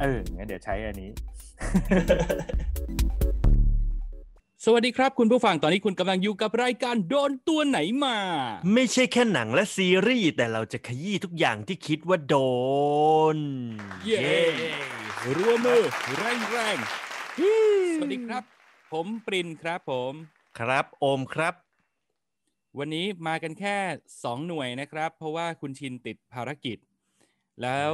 เอองั้นเดี๋ยวใช้อันนี้ สวัสดีครับคุณผู้ฟังตอนนี้คุณกำลังอยู่กับรายการโดนตัวไหนมา ไม่ใช่แค่หนังและซีรีส์ แต่เราจะขยี้ทุกอย่างที่คิดว่าโดน เย้รัวมือแรงแรงๆสวัสดีครับ ผมปรินครับผม ครับโอมครับ วันนี้มากันแค่สองหน่วยนะครับ เพราะว่าคุณชินติดภารกิจ แล้ว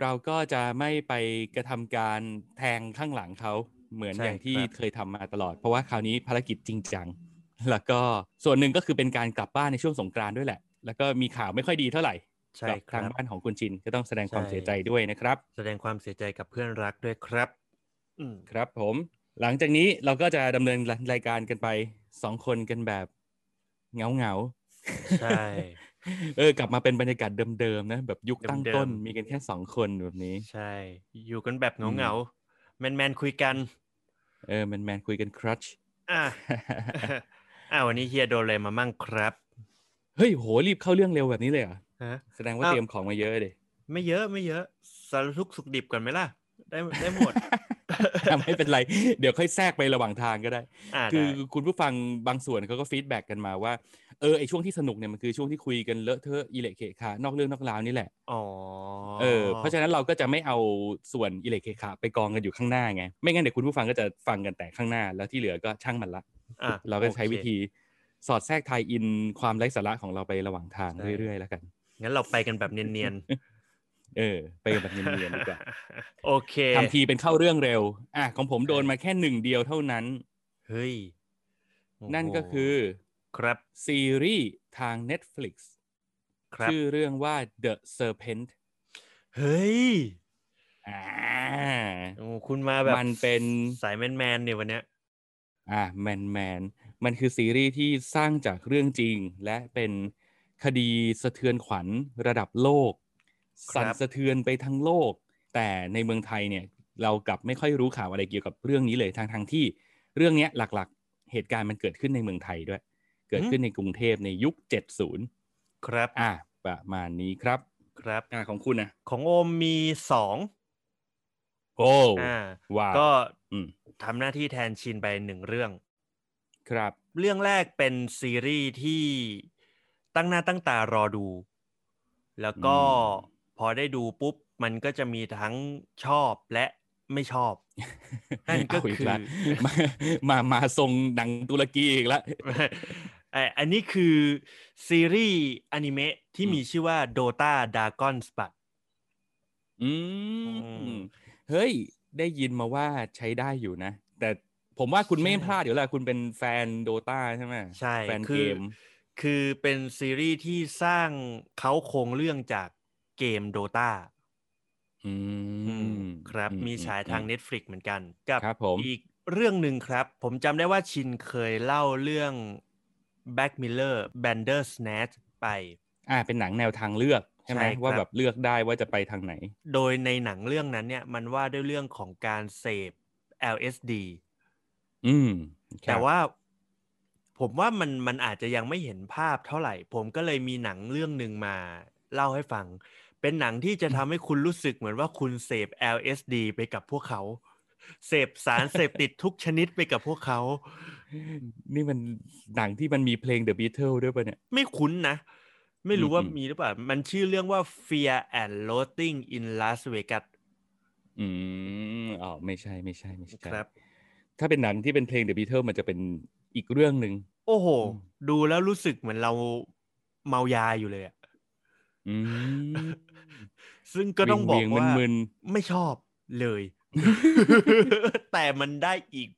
เราก็จะไม่ไปกระทำการแทงข้างหลังเขาเหมือนใช่อย่างที่ครับเคยทำมาตลอด เพราะว่าคราวนี้ภารกิจจริงจัง แล้วก็ส่วนหนึ่งก็คือเป็นการกลับบ้านในช่วงสงกรานต์ด้วยแหละ แล้วก็มีข่าวไม่ค่อยดีเท่าไหร่ใช่กับครัทางบบ้านของคุณชินก็ต้องแสดงความใช่เสียใจด้วยนะครับ แสดงความเสียใจกับเพื่อนรักด้วยครับอืมครับผม หลังจากนี้เราก็จะดำเนินรายการกันไปสองคนกันแบบเงาเงาๆใช่ เออกลับมาเป็นบรรยากาศเดิมๆนะ แบบยุคตั้งเดิมๆต้นมีกันแค่สองคนแบบนี้ ใช่ อยู่กันแบบอืมเหงาๆแมนแมนๆคุยกัน เออแมนแมนๆคุยกันครัชอะอะวันนี้เฮียโดนอะไรมามั่งครับ เฮ้ยโหรีบเข้าเรื่องเร็วแบบนี้เลยเหรอฮะแสดงว่าอ้าวเตรียมของมาเยอะเลยไม่เยอะไม่เยอะสารทุกข์สุขดิบก่อนไหมล่ะ ได้ได้หมดไม่เป็นไร เดี๋ยวค่อยแทรกไประหว่างทางก็ได้อ่าคือได้คุณผู้ฟังบางส่วนเขาก็ feedback กันมาว่าเออไอช่วงที่สนุกเนี่ยมันคือช่วงที่คุยกันเลอะเทอะอิเละเขะขานอกเรื่องนอกราวนี่แหละอ๋อเออเพราะฉะนั้นเราก็จะไม่เอาส่วนอิเละเขะขาไปกองกันอยู่ข้างหน้าไงไม่งั้นเดี๋ยวคุณผู้ฟังก็จะฟังกันแต่ข้างหน้า แล้วที่เหลือก็ช่างมันละอะเราก็ใช้โอควิธีสอดแทรก tie-in ความไร้สาระของเราไประหว่างทางใช่เรื่อยๆแล้วกันงั้นเราไปกันแบบเนียน เออ ไปกันแบบเนียนๆดีกว่าๆโอเคทำทีเป็นเข้าเรื่องเร็ว อะของผมโดนมาแค่หนึ่งเดียวเท่านั้น เฮ้ยโอ้โหนั่นก็คือครับซีรีส์ทาง Netflix ครับชื่อเรื่องว่า The Serpent เฮ้ยอ่าโอ้คุณมาแบบมันเป็นสายแมนแมนๆเนี่ยวันเนี้ยอ่าแมนแมนมันคือซีรีส์ที่สร้างจากเรื่องจริง และเป็นคดีสะเทือนขวัญระดับโลก สั่นสะเทือนไปทั้งโลก แต่ในเมืองไทยเนี่ยเรากลับไม่ค่อยรู้ข่าวอะไรเกี่ยวกับเรื่องนี้เลยทางทางๆที่เรื่องเนี้ยหลักๆ เหตุการณ์มันเกิดขึ้นในเมืองไทยด้วย เกิดขึ้นในกรุงเทพในยุค 70 ครับ อ่าประมาณนี้ครับครับอ่าของคุณนะของโอมมีสองโอ้อ่าว้าวก็อืมทำหน้าที่แทนชินไปหนึ่งเรื่อง ครับ เรื่องแรกเป็นซีรีส์ที่ตั้งหน้าตั้งตารอดู แล้วก็อืม พอได้ดูปุ๊บมันก็จะมีทั้งชอบและไม่ชอบนั่นก็เอาอีคือละมามามาทรงหนังตุรกีอีกแล้วไออันนี้คือซีรีส์อนิเมะที่อืมมีชื่อว่า Dota Dragon s p a t อือืมมเฮ้ย ได้ยินมาว่าใช้ได้อยู่นะ แต่ผมว่าคุณไม่ใช่พลาดอยู่แล้วคุณเป็นแฟนโดตาใช่ไหมใช่ แฟนคืเกอมคือเป็นซีรีส์ที่สร้างเขาโครงเรื่องจาก เกม Dota อืมครับอืมีฉายทางอืม Netflix เหมือนกัน กับครับผมอีกเรื่องหนึ่งครับ ผมจำได้ว่าชินเคยเล่าเรื่อง Back Miller Bandersnatch ไป อ่าเป็นหนังแนวทางเลือกใช่ไหมใช่ครับว่าแบบเลือกได้ว่าจะไปทางไหน โดยในหนังเรื่องนั้นเนี่ยมันว่าด้วยเรื่องของการเสพ LSD อืมครับแต่ว่าผมว่ามันมันอาจจะยังไม่เห็นภาพเท่าไหร่ ผมก็เลยมีหนังเรื่องหนึ่งมาเล่าให้ฟัง เป็นหนังที่จะทำให้คุณรู้สึกเหมือนว่าคุณเสพ LSD ไปกับพวกเขา เสพสารเสพติดทุกชนิดไปกับพวกเขา นี่มันหนังที่มันมีเพลง The Beatles ด้วยป่ะเนี่ย ไม่คุ้นนะ ไม่รู้ว่าอืมมีหรือเปล่า มันชื่อเรื่องว่า Fear and Loathing in Las Vegas อืมอ๋อไม่ใช่ไม่ใช่ไม่ใช่ครับ ถ้าเป็นหนังที่เป็นเพลง The Beatles มันจะเป็นอีกเรื่องหนึ่ง โอ้โหอืมดูแล้วรู้สึกเหมือนเราเมายาอยู่เลยอะอืม ซึ่งก็ต้องบอกเวียงๆว่ามึนไม่ชอบเลย แต่มันได้อีก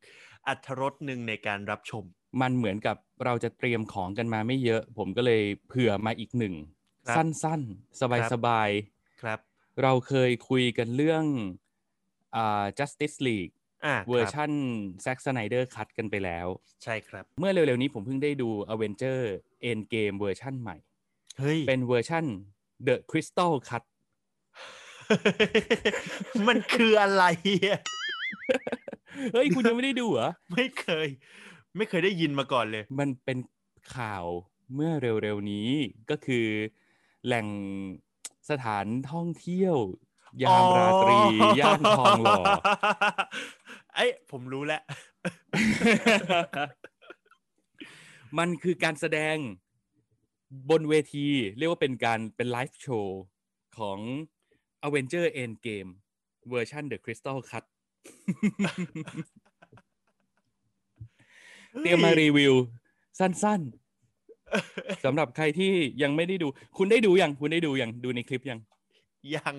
อัธรสหนึ่งในการรับชม มันเหมือนกับเราจะเตรียมของกันมาไม่เยอะ ผมก็เลยเผื่อมาอีกหนึ่งครับสั้นๆ สบายๆครับ เราเคยคุยกันเรื่องอ่า Justice League อ่าเวอร์ชัน Zack Snyder Cut กันไปแล้ว ใช่ครับ เมื่อเร็วๆนี้ผมเพิ่งได้ดู Avenger Endgame เวอร์ชันใหม่ เฮ้ย เป็นเวอร์ชัน The Crystal Cut มันคืออะไรอะเฮ้ย คุณยังไม่ได้ดูเหรอ ไม่เคย ไม่เคยได้ยินมาก่อนเลย มันเป็นข่าวเมื่อเร็วๆนี้ก็คือแหล่งสถานท่องเที่ยวยามราตรีย่านทองหล่อไอ้ยผมรู้แล้ว มันคือการแสดง บนเวทีเรียกว่าเป็นการเป็นไลฟ์โชว์ของ Avenger Endgame เวอร์ชัน The Crystal Cut เตรียมมารีวิว สั้นๆสำหรับใครที่ยังไม่ได้ดู คุณได้ดูยัง คุณได้ดูยัง ดูในคลิปยัง ยัง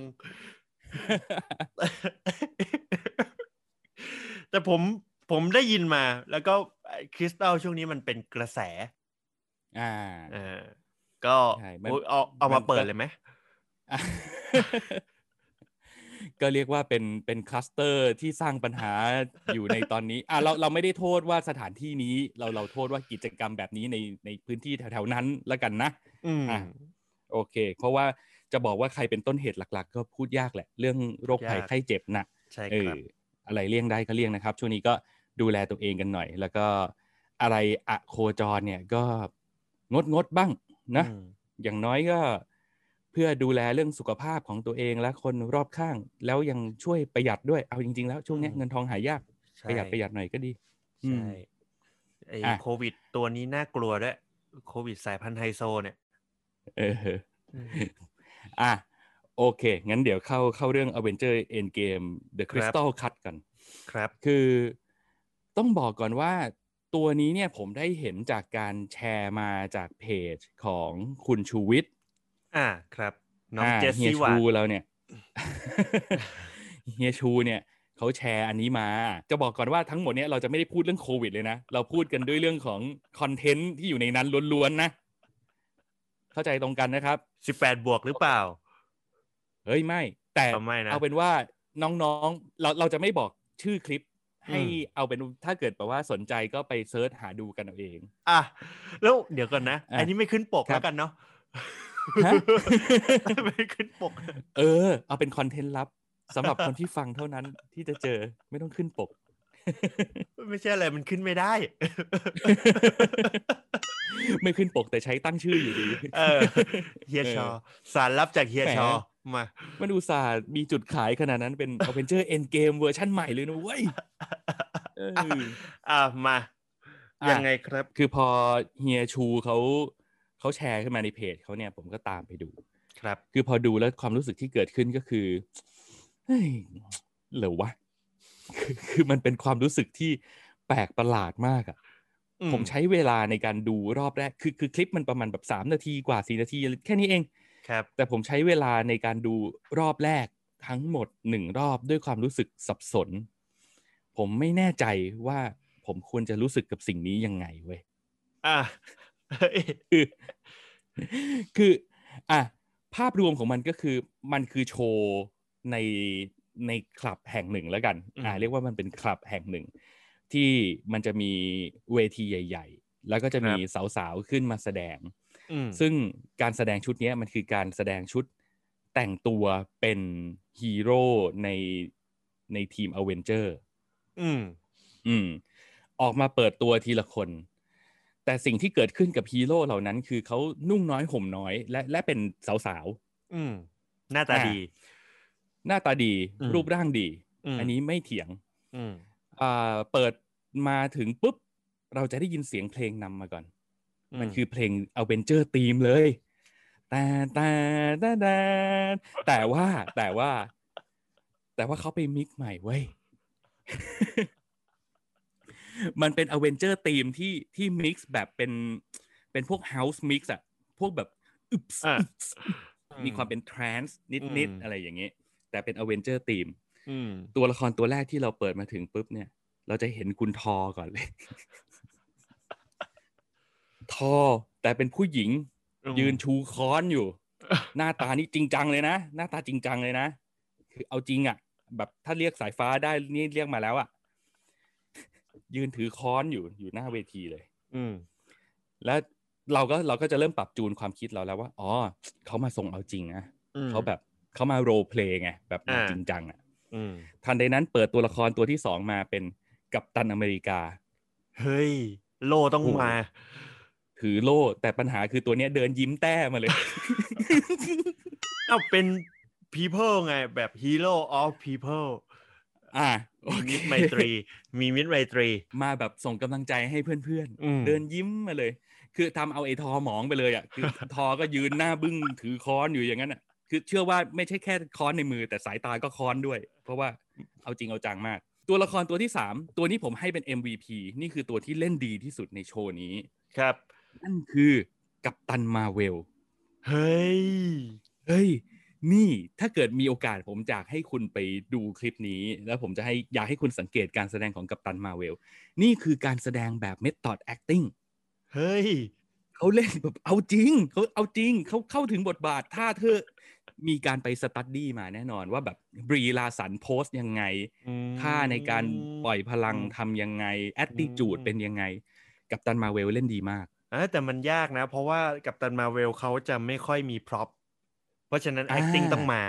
แต่ผมผมได้ยินมา แล้วก็คริสตัลช่วงนี้มันเป็นกระแส อ่าเออ ก็ใช่มันโอ้ยเอาเอามามันก็เปิดเลยไหมอะก็เรียกว่าเป็นเป็นคลัสเตอร์ที่สร้างปัญหาอยู่ในตอนนี้อะเราเราไม่ได้โทษว่าสถานที่นี้เราเราโทษว่ากิจกรรมแบบนี้ในในพื้นที่แถวๆนั้นแล้วกันนะอืมอะโอเค เพราะว่าจะบอกว่าใครเป็นต้นเหตุหลัก ๆ ก็พูดยากแหละ เรื่องโรคภัยยากไข้เจ็บน่ะใช่เอครัอบอะไรเลี่ยงได้ก็เลี่ยงนะครับ ช่วงนี้ก็ดูแลตัวเองกันหน่อย แล้วก็อะไรอะโคจรเนี่ยก็งดงดๆบ้าง นะอืมอย่างน้อยก็เพื่อดูแลเรื่องสุขภาพของตัวเองและคนรอบข้าง แล้วยังช่วยประหยัดด้วยเอาจริง ๆ แล้วช่วงเนี้ยเงินทองหายากใช่ประหยัดประหยัดหน่อยก็ดีอืมใช่ไอ้อะโควิดตัวนี้น่ากลัวด้วยโควิดสายพันธุ์ไฮโซเนี่ยเอออะโอเค งั้นเดี๋ยวเข้าเข้าเรื่อง Avenger Endgame The Crystal Cut กัน ครับ คือต้องบอกก่อนว่า ตัวนี้เนี่ยผมได้เห็นจากการแชร์มาจากเพจของคุณชูวิทย์อ่าครับน้องอ่าเจสเฮียซี่วาชูเราเนี่ยเฮียชูเนี่ยเขาแชร์อันนี้มา จะบอกก่อนว่าทั้งหมดเนี่ยเราจะไม่ได้พูดเรื่องโควิดเลยนะ เราพูดกันด้วยเรื่องของคอนเทนต์ที่อยู่ในนั้นล้วนๆนะ เข้าใจตรงกันนะครับสิบแปดบวกหรือเปล่า เฮ้ยไม่ แต่เอาไม่นะเอาเป็นว่าน้องๆ เราเราจะไม่บอกชื่อคลิป ให้อืมเอาเป็นถ้าเกิดแบบว่าสนใจก็ไปเซิร์ชหาดูกันเอาเอง อะแล้วเดี๋ยวก่อนนะอะอันนี้ไม่ขึ้นปกครับแล้วกันเนาะฮะไม่ขึ้นปก เออ เอาเป็นคอนเทนต์ลับสำหรับคนที่ฟังเท่านั้นที่จะเจอไม่ต้องขึ้นปก ไม่ใช่อะไรมันขึ้นไม่ได้ ไม่ขึ้นปกแต่ใช้ตั้งชื่ออยู่ดี เออเฮียชอ สารลับจากเฮียแหมชู มา มันอุตส่าห์มีจุดขายขนาดนั้นเป็น Avenger Endgame เวอร์ชั่นใหม่เลยนะเว้ยเอออะมาอะยังไงครับ คือพอเฮียชูเขาเขาแชร์ขึ้นมาในเพจเขาเนี่ยผมก็ตามไปดู ครับ คือพอดูแล้วความรู้สึกที่เกิดขึ้นก็คือเฮ้ยเหรอวะคือคือมันเป็นความรู้สึกที่แปลกประหลาดมากอะอืผมใช้เวลาในการดูรอบแรก คือคือคลิปมันประมาณแบบสามนาทีกว่าสี่นาที แค่นี้เอง ครับแต่ผมใช้เวลาในการดูรอบแรกทั้งหมดหนึ่งรอบด้วยความรู้สึกสับสน ผมไม่แน่ใจว่าผมควรจะรู้สึกกับสิ่งนี้ยังไงเว้ยอะเฮ้ยคือคืออะภาพรวมของมันก็คือมันคือโชว์ในในคลับแห่งหนึ่งแล้วกัน อ่า เรียกว่ามันเป็นคลับแห่งหนึ่ง ที่มันจะมีเวทีใหญ่ ๆ แล้วก็จะมีสาวๆขึ้นมาแสดงอืม ซึ่งการแสดงชุดเนี้ยมันคือการแสดงชุดแต่งตัวเป็นฮีโร่ในในทีมอเวนเจอร์อืม อืม ออกมาเปิดตัวทีละคน แต่สิ่งที่เกิดขึ้นกับฮีโร่เหล่านั้นคือเขานุ่งน้อยห่มน้อย และและเป็นสาวอืม หน้าตาอะดีๆหน้าตาดีอืมรูปร่างดีอืมอันนี้ไม่เถียง อืม อ่า เปิดมาถึงปุ๊บ เราจะได้ยินเสียงเพลงนำมาก่อน มันคือเพลง Avenger theme เลยแต่แต่แต่แต่แต่ว่าแต่ว่า แต่ว่าเขาไป mix ใหม่เว้ย มันเป็น Avenger theme ที่ที่ mix แบบเป็นเป็นพวก house mix อะพวกแบบอึบส์อะอึบส์มีความเป็น trance นิดอืนิดมอะไรอย่างเงี้ยแต่เป็น Avenger theme อืมตัวละครตัวแรกที่เราเปิดมาถึงปุ๊บเนี่ย เราจะเห็นคุณทอก่อนเลย ทอแต่เป็นผู้หญิงอืมยืนชูค้อนอยู่ หน้าตานี่จริงจังเลยนะ หน้าตาจริงจังเลยนะคือเอาจริงอะ แบบถ้าเรียกสายฟ้าได้นี่เรียกมาแล้วอะ ยืนถือค้อนอยู่อยู่หน้าเวทีเลย อืม แล้วเราก็เราก็จะเริ่มปรับจูนความคิดเราแล้วว่า อ๋อเขามาส่งเอาจริงนะอืมเขาแบบเขามา roleplay ไงแบบมาอ่าจริงจังอะอืมทันใดนั้นเปิดตัวละครตัวที่สองมาเป็นกัปตันอเมริกา เฮ้ย โล่ต้องโอ้โหมา ถือโล่ แต่ปัญหาคือตัวเนี้ยเดินยิ้มแต้มาเลย เอ้าเป็น people ไงแบบ hero of people อ่าโอมีเคมิตรไมตรี มีมิตรไมตรี มาแบบส่งกำลังใจให้เพื่อนอืมๆเดินยิ้มมาเลย คือทำเอาไอ้ทอหมองไปเลยอะคือทอก็ยืนหน้าบึ้งถือค้อนอยู่อย่างนั้นอะ คือเชื่อว่าไม่ใช่แค่ค้อนในมือ แต่สายตาก็ค้อนด้วย เพราะว่าเอาจริงเอาจังมาก ตัวละครตัวที่สามตัวนี้ผมให้เป็น MVP นี่คือตัวที่เล่นดีที่สุดในโชว์นี้ ครับ นั่นคือกัปตันมาเวล เฮ้ย เฮ้ย นี่ถ้าเกิดมีโอกาสผมอยากให้คุณไปดูคลิปนี้ แล้วผมจะให้อยากให้คุณสังเกตการแสดงของกัปตันมาเวล นี่คือการแสดงแบบ method acting เฮ้ย เขาเล่นแบบเอาจริง เขาเอาจริง เขาเข้าถึงบทบาทถ้าเธอ มีการไป study มาแน่นอนว่าแบบลีลาซัน pose ยังไง ท่าในการปล่อยพลังทำยังไง แอตติจูดอืมเป็นยังไง กัปตันมาเวลเล่นดีมาก อะแต่มันยากนะ เพราะว่ากัปตันมาเวลเขาจะไม่ค่อยมี prop เพราะฉะนั้นอ่า acting ต้องมา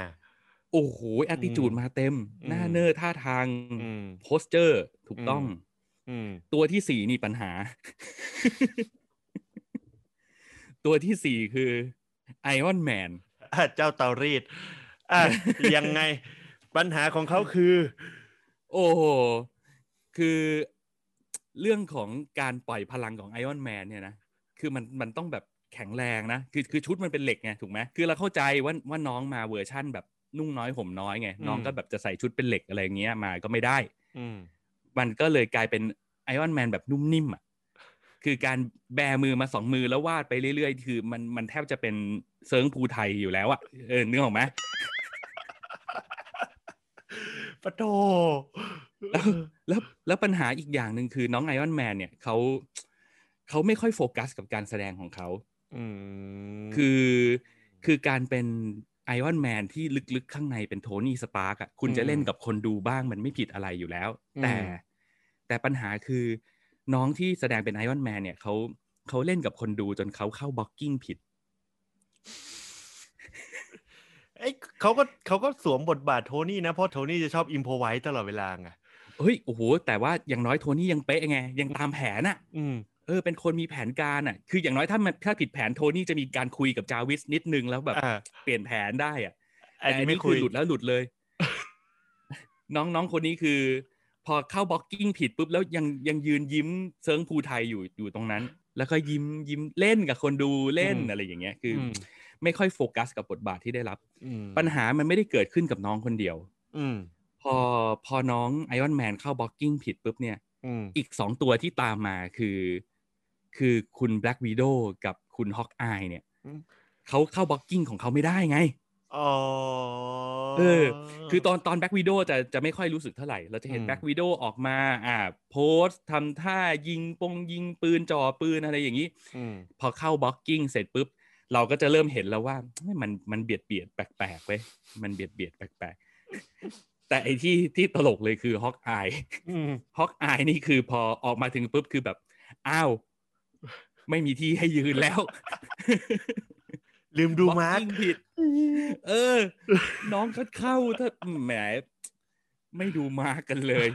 โอ้โหแอตติจูดอืมมาเต็ม หน้าอืม inner ท่าทางอืม posture ถูกต้องอืมอืมตัวที่สี่นี่ปัญหา ตัวที่สี่คือไอออนแมนอะเจ้าเตารีดอะยังไงปัญหาของเขาคือ โอ้โห คือเรื่องของการปล่อยพลังของไอออนแมนเนี่ยนะ คือมันมันต้องแบบแข็งแรงนะ คือคือชุดมันเป็นเหล็กไงถูกไหมคือเราเข้าใจว่าว่าน้องมาเวอร์ชั่นแบบนุ่งน้อยห่มน้อยไงน้องก็แบบจะใส่ชุดเป็นเหล็กอะไรเงี้ยมาก็ไม่ได้อืมมันก็เลยกลายเป็นไอออนแมนแบบนุ่มนิ่มอะคือการแบมือมาสองมือแล้ววาดไปเรื่อยๆ คือมันมันแทบจะเป็นเซิร์งภูไทยอยู่แล้วอะเออนึกออกไหมปัดโธ่แล้วแล้วแล้วปัญหาอีกอย่างหนึ่งคือน้องไอออนแมนเนี่ยเขา เขาไม่ค่อยโฟกัสกับการแสดงของเขาอืมคือคือการเป็นไอออนแมนที่ลึกๆ ข้างในเป็นโทนี่สตาร์กอะคุณจะเล่นกับคนดูบ้างมันไม่ผิดอะไรอยู่แล้ว แต่แต่ปัญหาคือน้องที่แสดงเป็นไอออนแมนเนี่ยเขาเขาเล่นกับคนดูจนเขาเข้า blocking ผิดเอ้ยเขาก็เขาก็สวมบทบาทโทนี่นะ เพราะโทนี่จะชอบ improv ไว้ตลอดเวลาไงเฮ้ยโอ้โหแต่ว่าอย่างน้อยโทนี่ยังเป๊ะไง ยังตามแผนอะอืม เออเป็นคนมีแผนการอะ คืออย่างน้อยถ้ามันถ้าผิดแผนโทนี่จะมีการคุยกับจาวิสนิดนึงแล้วแบบอ่าเปลี่ยนแผนได้อะอันแต่นี้อันไม่นี้คุคืยอหลุดแล้วหลุดเลย น้องน้องคนนี้คือ พอเข้า blocking ผิดปุ๊บแล้วยังยังยืนยิ้มเซิร์งภูไทยอยู่อยู่ตรงนั้น แล้วก็ยิ้มยิ้มเล่นกับคนดูเล่นอะไรอย่างเงี้ย คืออมไม่ค่อยโฟกัสกับบทบาทที่ได้รับอืมปัญหามันไม่ได้เกิดขึ้นกับน้องคนเดียว อืมพอพอน้องไอออนแมนเข้า blocking ผิดปุ๊บเนี่ยอืมอีกสองตัวที่ตามมาคือ คือคุณแบล็กวิโดว์กับคุณฮอกอายเนี่ยอืมเขาเข้า blocking ของเขาไม่ได้ไงอ๋อเออ คือตอนตอนแบล็กวิโดว์จะจะไม่ค่อยรู้สึกเท่าไหร่ เราจะเห็นอืมแบล็กวิโดว์ออกมา อ่า pose ทำท่ายิงปงยิงปืนจ่อปืนอะไรอย่างนี้อืมพอเข้า blocking เสร็จปุ๊บ เราก็จะเริ่มเห็นแล้วว่าเฮ้ยมันมันเบียดเบียดแปลกๆเว้ย มันเบียดเบียดแปลกๆ แต่ไอ้ที่ที่ตลกเลยคือฮอกอายอืมฮอกอายนี่คือพอออกมาถึงปุ๊บคือแบบ อ้าว ไม่มีที่ให้ยืนแล้ว ลืมดู mark Blocking ผิด เออ น้องก็เข้าถ้าแหมไม่ดู mark กันเลย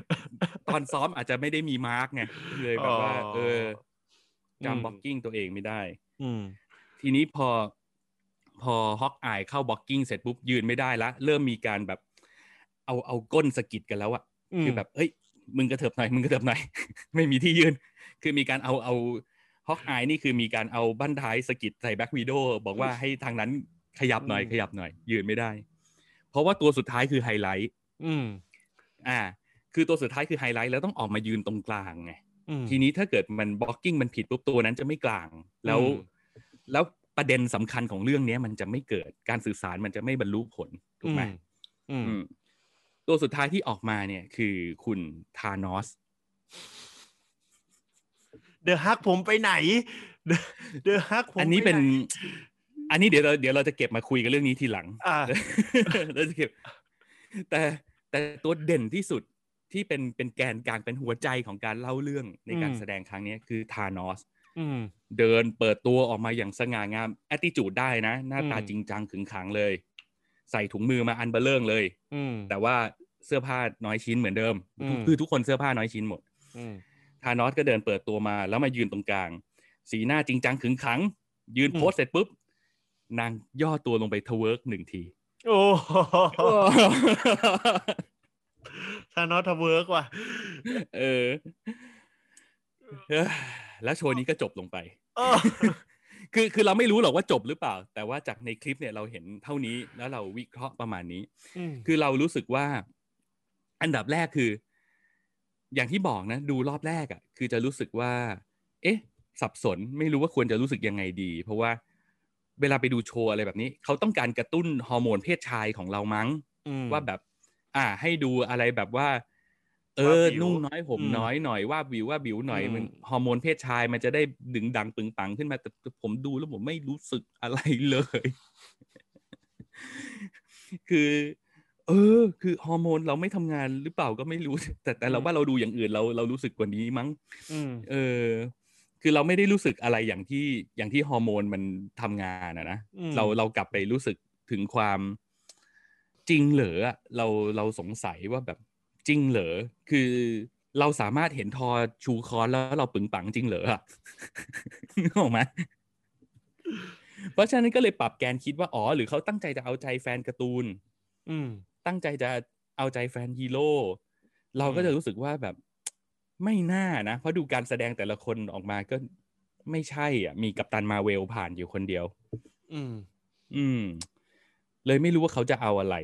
ตอนซ้อมอาจจะไม่ได้มี mark ไงเลยแบบว่า เอออืมจำ blocking ตัวเองไม่ได้ อืมทีนี้พอ พอฮอกอายเข้า blocking เสร็จปุ๊บยืนไม่ได้ละเริ่มมีการแบบ เอาเอาก้นสะกิดกันแล้วอะอืมคือแบบเอ้ยมึงกระเถิบหน่อยมึงกระเถิบหน่อย ไม่มีที่ยืน คือมีการเอาเอาฮ อกอายนี่คือมีการเอาบั้นท้ายสะกิดใส่แบล็กวิโดว์บอกว่าให้ทางนั้นขยับหน่อยอืมขยับหน่อย ยืนไม่ได้ เพราะว่าตัวสุดท้ายคือไฮไลท์อืมอ่า คือตัวสุดท้ายคือไฮไลท์แล้วต้องออกมายืนตรงกลางไงอืมทีนี้ถ้าเกิดมัน blocking มันผิดปุ๊บตัวนั้นจะไม่กลาง แล้วอืมแล้วประเด็นสำคัญของเรื่องเนี้ยมันจะไม่เกิดการสื่อสารมันจะไม่บรรลุผลถูกไหมอืมอืมตัวสุดท้ายที่ออกมาเนี่ย คือคุณทานอส เดอะฮักผมไปไหน เดอะฮักผมอันนี้ไไหเป็น อันนี้เดี๋ยวเราเดี๋ยวเราจะเก็บมาคุยกันเรื่องนี้ทีหลังอ่าเราจะเก็บ แต่แต่ตัวเด่นที่สุดที่เป็นเป็นแกนกลางเป็นหัวใจของการเล่าเรื่องในการอืมแสดงครั้งนี้คือทานอสอืมเดินเปิดตัวออกมาอย่างสง่างามแอ t ติจูดได้นะ หน้าตาอืมจริงจังขึงขังเลย ใส่ถุงมือมาอันเบ้อเริ่มเลยอืมแต่ว่าเสื้อผ้าน้อยชิ้นเหมือนเดิมอืมคือทุกคนเสื้อผ้าน้อยชิ้นหมด อืมทานอสก็เดินเปิดตัวมาแล้วมายืนตรงกลาง สีหน้าจริงจังขึงขัง ยืนอืมโพสเสร็จปุ๊บ นางย่อตัวลงไป twerk หนึ่งที โอ้โหทานอส twerk ว่ะ เออเอ้อแล้วโชว์นี้ก็จบลงไปเออคือคือเราไม่รู้หรอกว่าจบหรือเปล่า แต่ว่าจากในคลิปเนี่ยเราเห็นเท่านี้แล้วเราวิเคราะห์ประมาณนี้มคือเรารู้สึกว่า อันดับแรกคือ อย่างที่บอกนะ ดูรอบแรกอะ่ะ คือจะรู้สึกว่า เอ๊ะ สับสนไม่รู้ว่าควรจะรู้สึกยังไงดี เพราะว่าเวลาไปดูโชว์อะไรแบบนี้ เขาต้องการกระตุ้นฮอร์โมนเพศชายของเรามั้งอืมว่าแบบ อ่า ให้ดูอะไรแบบว่า เอว่าอบิวนุ่งน้อยห่มอืมน้อยหน่อยว่าบิวว่าบิวหน่อยอืมมันฮอร์โมนเพศชายมันจะได้ดึงดังปึงปังขึ้นมาแต่แต่ผมดูแล้วผมไม่รู้สึกอะไรเลย คือ เออ คือฮอร์โมนเราไม่ทำงานหรือเปล่าก็ไม่รู้ แต่แต่เราว่าเราดูอย่างอื่นเราเรารู้สึกกว่านี้มั้งอืมเออ คือเราไม่ได้รู้สึกอะไรอย่างที่อย่างที่ฮอร์โมนมันทำงานอะนะอืมเราเรากลับไปรู้สึกถึงความจริงเหรออะเราเราสงสัยว่าแบบจริงเหรอคือเราสามารถเห็นทอชูคอนแล้วเราปึงปังจริงเหรออะนึกออกไหมเพราะฉะนั้นก็เลยปรับแกนคิดว่าอ๋อหรือเขาตั้งใจจะเอาใจแฟนการ์ตูน อืม ตั้งใจจะเอาใจแฟนฮีโร่เราก็อืมจะรู้สึกว่าแบบไม่น่านะ เพราะดูการแสดงแต่ละคนออกมาก็ไม่ใช่ อะ มีกัปตันมาเวลผ่านอยู่คนเดียว อืม อืม เลยไม่รู้ว่าเขาจะเอาอะไร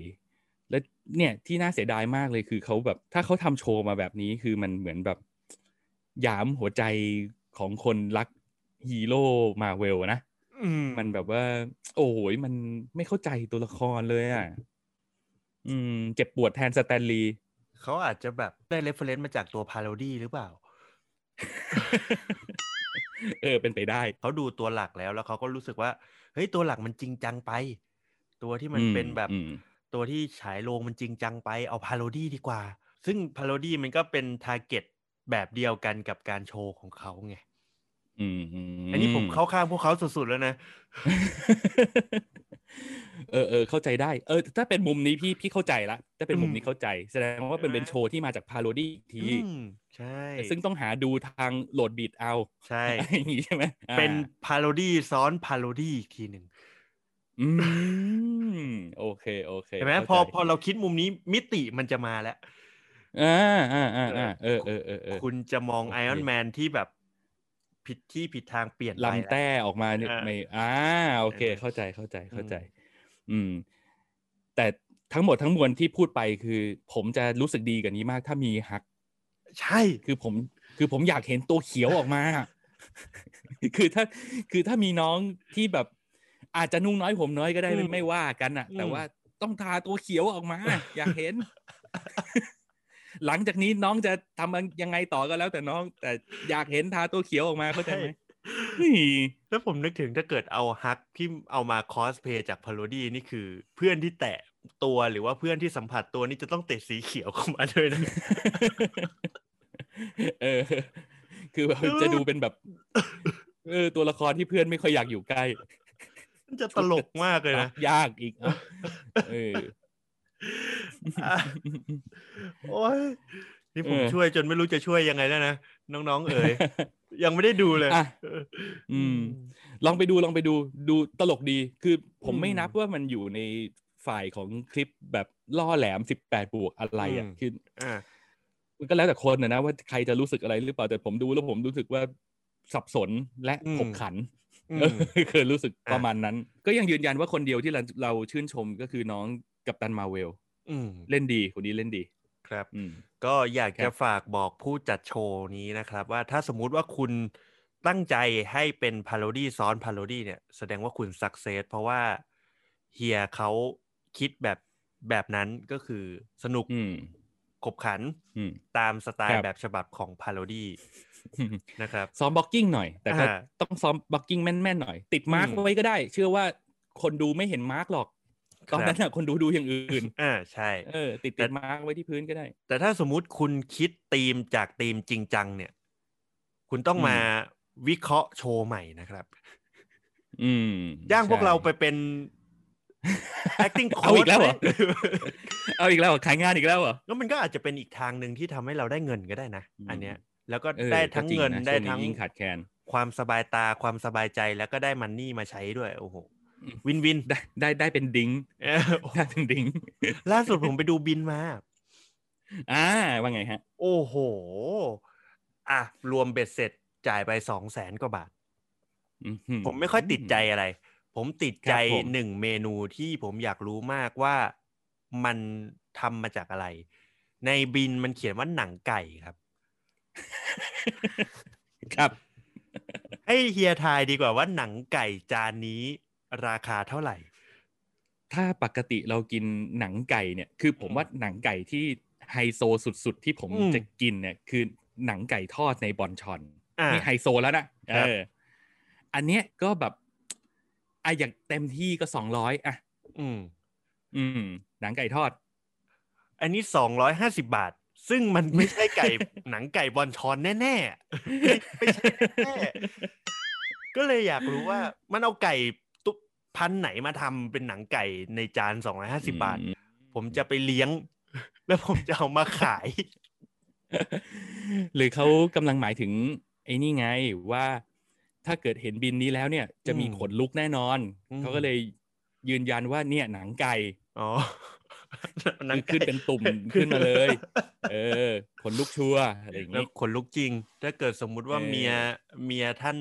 และเนี่ยที่น่าเสียดายมากเลยคือเขาแบบ ถ้าเขาทำโชว์มาแบบนี้คือมันเหมือนแบบหยามหัวใจของคนรักฮีโร่มาเวลนะอืมมันแบบว่า โอ้ยมันไม่เข้าใจตัวละครเลยอะ อืม เจ็บปวดแทนสแตนลีย์เขาอาจจะแบบได้ reference มาจากตัว parody หรือเปล่า เออ เป็นไปได้ เขาดูตัวหลักแล้วแล้วเขาก็รู้สึกว่า เฮ้ย ตัวหลักมันจริงจังไป ตัวที่มันอืมเป็นแบบอืมตัวที่ฉายโรงมันจริงจังไป เอา parody ดีกว่า ซึ่ง parody มันก็เป็น target แบบเดียวกันกับการโชว์ของเขาไง อืมอืมอันนี้ผมเข้าข้างพวกเขาสุดๆแล้วนะ เออเออเข้าใจได้ เออ ถ้าเป็นมุมนี้พี่พี่เข้าใจละถ้าเป็นมุมนี้อืมเข้าใจ แสดงว่าเป็นใช่ไหมเป็นโชว์ที่มาจาก parody อีกทีอืมใช่ ซึ่งต้องหาดูทางโหลดบีดเอา ใช่อย่างงี้ใช่ไหมอ่าเป็น parody ซ้อน parody อีกทีหนึ่งอืมโอเคโอเคเห็นไหมข้าพอใจพอเราคิดมุมนี้มิติมันจะมาแล้วอ่าอ่าอ่าอ่าเออเออเออเออคุณจะมองโอเคไอออนแมนที่แบบ ผิดที่ผิดทางเปลี่ยนไปลำแต้ออกมาเนี่ยอ่าไม่อ่าโอเคเออเข้าใจเข้าใจเข้าใจอืมอืม แต่ทั้งหมดทั้งมวลที่พูดไปคือ ผมจะรู้สึกดีกว่านี้มาก ถ้ามีฮัก ใช่คือผม คือผมอยากเห็นตัวเขียวออกมา คือถ้าคือถ้ามีน้องที่แบบ อาจจะนุ่งน้อยผมน้อยก็ได้อืมไม่ไม่ว่ากันอะแต่อืมว่าต้องทาตัวเขียวออกมา อยากเห็น หลังจากนี้น้องจะทำยังไงต่อก็แล้วแต่น้อง แต่อยากเห็นทาตัวเขียวออกมาเข้าใจไหมเฮ้ยแล้วผมนึกถึงถ้าเกิดเอาฮักที่เอามาคอสเพย์จากพาโรดี้นี่คือ เพื่อนที่แตะตัวหรือว่าเพื่อนที่สัมผัสตัวนี่จะต้องเตะสีเขียวเข้ามาด้วยนะเออ คือแบบจะดูเป็นแบบ เออ ตัวละครที่เพื่อนไม่ค่อยอยากอยู่ใกล้มันจะตลกมากเลยนะยากอีกเอ้าเอออะ โอ้ยนี่ผมเออช่วยจนไม่รู้จะช่วยยังไงแล้วนะ น้องๆ เอ๋ยยังไม่ได้ดูเลยอะอืม ลองไปดูลองไปดูดูตลกดี คือผมไม่อืมนับว่ามันอยู่ในฝ่ายของคลิปแบบล่อแหลมสิบแปดบวกอะไรอะอืมคืออ่ามันก็แล้วแต่คนนะนะว่าใครจะรู้สึกอะไรหรือเปล่าแต่ผมดูแล้วผมรู้สึกว่าสับสนและอืมขบขันอืมเออคือรู้สึกอะประมาณนั้น ก็ยังยืนยันว่าคนเดียวที่เราเราชื่นชมก็คือน้อง กัปตันมาเวลอืมเล่นดีคนนี้เล่นดีครับอืมก็อยากครัจะบฝากบอกผู้จัดโชว์นี้นะครับ ว่าถ้าสมมุติว่าคุณตั้งใจให้เป็น parody ซ้อน parody เนี่ยแสดงว่าคุณ success เพราะว่าเฮียเขาคิดแบบแบบนั้นก็คือสนุกอืมขบขันอืมตามสไตล์ครับแบบฉบับของ parody นะครับ ซ้อม blocking หน่อย แต่ก็อ่าต้องซ้อม blocking แม่นๆหน่อย ติดมาร์กอืมไว้ก็ได้ เชื่อว่าคนดูไม่เห็น mark หรอก ตอนนั้นอะคนดูดูอย่างอื่นอ่าใช่เออติดแต่ติด mark ไว้ที่พื้นก็ได้ แต่ถ้าสมมุติคุณคิดธีมจากธีมจริงจังเนี่ย คุณต้องอืมมาวิเคราะห์โชว์ใหม่นะครับ อืมย่างพวกใช่เราไปเป็น acting เอาอีก coach แล้วเหรอไหมเอาอีกแล้วเหรอขายงานอีกแล้วเหรอแล้วมันก็อาจจะเป็นอีกทางหนึ่งที่ทำให้เราได้เงินก็ได้นะอืมอันเนี้ย แล้วก็เออได้ก็ทั้งจริเงินนะได้ช่วงทั้งยิ่งขาดแคลนความสบายตาความสบายใจแล้วก็ได้มันนี่มาใช้ด้วยโอ้โห วินวินได้ได้ได้เป็นดิ้งเออได้เป็นดิ้งล่าสุดผมไปดูบินมาอ่าว่าไงฮะ โอ้โห อะ รวมเบ็ดเสร็จจ่ายไปสองแสนกว่าบาทอื้อหืผมไม่ค่อยติดใจอะไร ผมติดใจครับผมหนึ่งเมนูที่ผมอยากรู้มากว่ามันทำมาจากอะไร ในบินมันเขียนว่าหนังไก่ครับ ครับ ให้เฮียทายดีกว่าว่าหนังไก่จานนี้ ราคาเท่าไหร่ ถ้าปกติเรากินหนังไก่เนี่ยคือผมอืมว่าหนังไก่ที่ไฮโซสุดๆ ที่ผมอืมจะกินเนี่ยคือหนังไก่ทอดในบอนชอนอ่านี่ไฮโซแล้วนะเอครับออันเนี้ยก็แบบอะอย่างเต็มที่ก็สองร้อยอะ อืม อืม หนังไก่ทอด อันนี้สองร้อยห้าสิบาท ซึ่งมันไม่ใช่ไก่หนังไก่บอลชอนแน่ๆไม่ไม่ใช่แน่ๆก็เลยอยากรู้ว่า มันเอาไก่ตุ พันธุ์ไหนมาทำเป็นหนังไก่ในจานสองร้อยห้าสิบาทอืมผมจะไปเลี้ยง แล้วผมจะเอามาขาย หรือเขากำลังหมายถึง ไอ้นี่ไงว่าถ้าเกิดเห็นบินนี้แล้วเนี่ย จะมีอืมขนลุกแน่นอนอืมเขาก็เลยยืนยันว่าเนี่ยหนังไก่ อ๋อหนัคืงอขึ้นไก่เป็นตุ่มขึ้นมาเลย เออขนลุกชัวร์อะไรอย่างแล้วนี้ขนลุกจริง ถ้าเกิดสมมุติว่าเออเมียเมียท่าน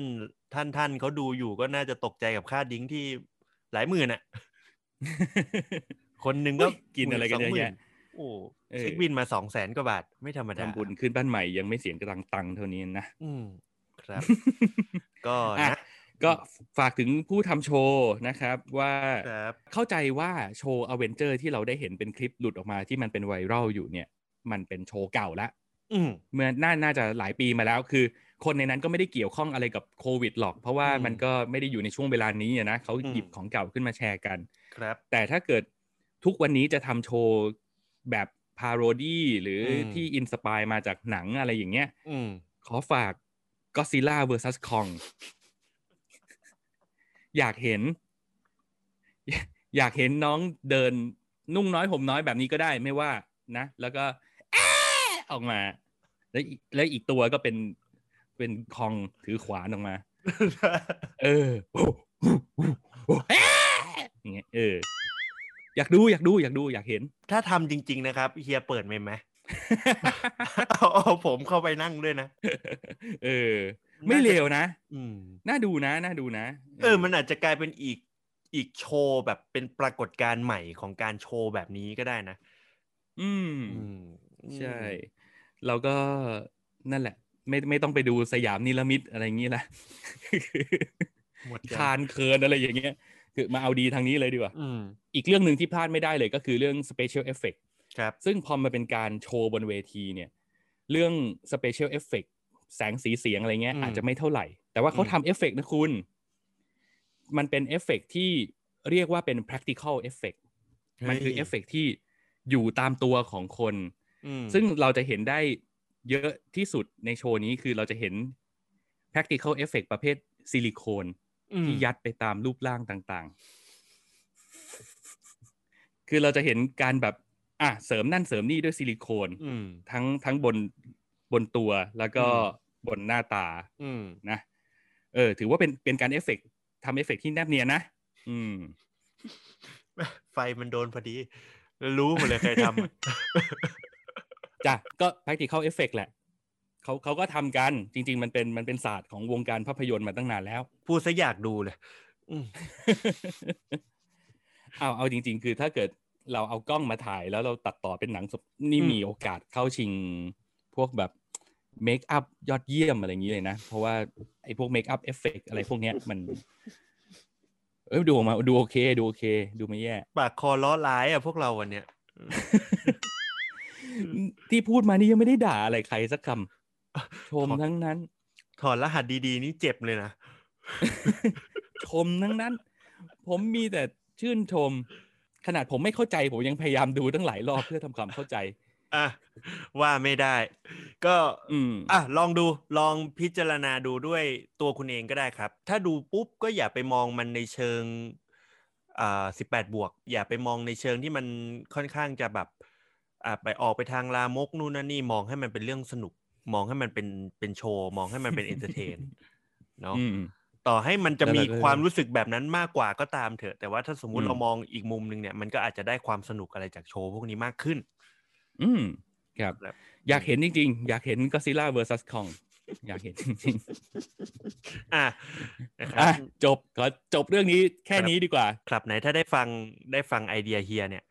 ท่านท่านเขาดูอยู่ก็น่าจะตกใจกับค่าดิ้งที่ หลายหมื่นอะ คนหนึ่งก็อุ๊ยกินอะไรกันเยอะแยะโอ้เออเช็คบิลมาสองแสนกว่าบาท ไม่ธรรมดาทำบุญขึ้นบ้านใหม่ยังไม่เสียกระตังตังค์เท่านี้นะ อืมครับ ก็อะนะก็ฝากถึงผู้ทำโชว์นะครับว่าครับเข้าใจว่าโชว์อเวนเจอร์ที่เราได้เห็นเป็นคลิปหลุดออกมาที่มันเป็นไวรัลอยู่เนี่ย มันเป็นโชว์เก่าละอืมเมื่อน่าน่าจะหลายปีมาแล้วคือ คนในนั้นก็ไม่ได้เกี่ยวข้องอะไรกับโควิดหรอก เพราะว่าอืมมันก็ไม่ได้อยู่ในช่วงเวลานี้อะนะเขาอืมหยิบของเก่าขึ้นมาแชร์กัน ครับ แต่ถ้าเกิดทุกวันนี้จะทำโชว์แบบ parody หรืออมที่ inspire มาจากหนังอะไรอย่างเงี้ยอืมขอฝาก Godzilla vs Kong อยากเห็น อยากเห็นน้องเดินนุ่งน้อยห่มน้อยแบบนี้ก็ได้ไม่ว่านะ แล้วก็แอะออกมา แล้วอีกแล้วอีกตัวก็เป็น เป็นคองถือขวานออกมา เออโอ้โหโอ้โหแอะอย่างเงี้ยเออ อยากดูอยากดูอยากดูอยากเห็น ถ้าทำจริง ๆ นะครับเฮียเปิดเมมไหมเอาเอาผมเข้าไปนั่งด้วยนะ เออ ไม่เลวนะอืมน่าดูนะน่าดูนะ เออ มันอาจจะกลายเป็นอีกอีกโชว์แบบเป็นปรากฏการณ์ใหม่ของการโชว์แบบนี้ก็ได้นะ อืมอืมใช่เราก็นั่นแหละ ไม่ไม่ต้องไปดูสยามนิรมิตอะไรอย่างนี้ละหมดคานเคินอะไรอย่างเงี้ย คือมาเอาดีทางนี้เลยดีกว่าอืมอีกเรื่องหนึ่งที่พลาดไม่ได้เลยก็คือเรื่อง special effect ครับ ซึ่งพอมาเป็นการโชว์บนเวทีเนี่ย เรื่อง special effect แสงสีเสียงอะไรเงี้ยอืมอาจจะไม่เท่าไหร่ แต่ว่าเขาอืมทำเอฟเฟกต์นะคุณ มันเป็นเอฟเฟกต์ที่เรียกว่าเป็น practical effect มันคือเอฟเฟกต์ที่อยู่ตามตัวของคนอืมซึ่งเราจะเห็นได้ เยอะที่สุดในโชว์นี้คือเราจะเห็น practical effect ประเภทซิลิโคนอืมที่ยัดไปตามรูปร่างต่างๆ คือเราจะเห็นการแบบ อะเสริมนั่นเสริมนี่ด้วยซิลิโคนอืมทั้งทั้งบนบนตัวแล้วก็อืมบนหน้าตาอืมนะ เออ ถือว่าเป็นเป็นการเอฟเฟกต์ทำเอฟเฟกต์ที่แนบเนียนนะอืม ไฟมันโดนพอดี รู้หมดเลยใครทำอะ จ้ะก็ practical effect แหละเขาเขาก็ทำกันจริง ๆ มันเป็นมันเป็นศาสตร์ของวงการภาพยนตร์มาตั้งนานแล้ว พูดซะอยากดูเลยอืมเอาเอาจริง ๆ คือถ้าเกิดเราเอากล้องมาถ่ายแล้วเราตัดต่อเป็นหนังสดนี่อืมมีโอกาสเข้าชิง พวกแบบ makeup ยอดเยี่ยมอะไรอย่างนี้เลยนะ เพราะว่าไอ้พวก makeup effect อะไรพวกเนี้ยมัน เอ้ยดูออกมาดูโอเค ดูโอเค ดูไม่แย่ ปากคอเราะร้ายอะพวกเราวันเนี้ย ที่พูดมานี่ยังไม่ได้ด่าอะไรใครสักคำชมทั้งนั้น ถอดรหัสดีๆ นี่เจ็บเลยนะ ชมทั้งนั้น ผมมีแต่ชื่นชม ขนาดผมไม่เข้าใจผมยังพยายามดูตั้งหลายรอบเพื่อทำความเข้าใจอะว่าไม่ได้ ก็อืมอะลองดูลองพิจารณาดูด้วยตัวคุณเองก็ได้ครับ ถ้าดูปุ๊บก็อย่าไปมองมันในเชิงอ่าสิบแปดบวก อย่าไปมองในเชิงที่มันค่อนข้างจะแบบอ่า ไปออกไปทางลามกนู่นนั่นนี่มองให้มันเป็นเรื่องสนุก มองให้มันเป็นเป็นโชว์ มองให้มันเป็นเอนเตอร์เทนเนาะอืมต่อให้มันจะแล้วมีเราก็ความรู้สึกแบบนั้นมากกว่าก็ตามเถอะ แต่ว่าถ้าสมมุติอืมเรามองอีกมุมหนึ่งเนี่ย มันก็อาจจะได้ความสนุกอะไรจากโชว์พวกนี้มากขึ้น อืมครับครับอยากเห็นจริงๆ อยากเห็นก็ซิล่า vs Kong อยากเห็นจริงอะนะคๆรัอะบจบขอจบเรื่องนี้แค่ครับนี้ดีกว่า ครับไหนถ้าได้ฟังได้ฟังไอเดียเฮียเนี่ย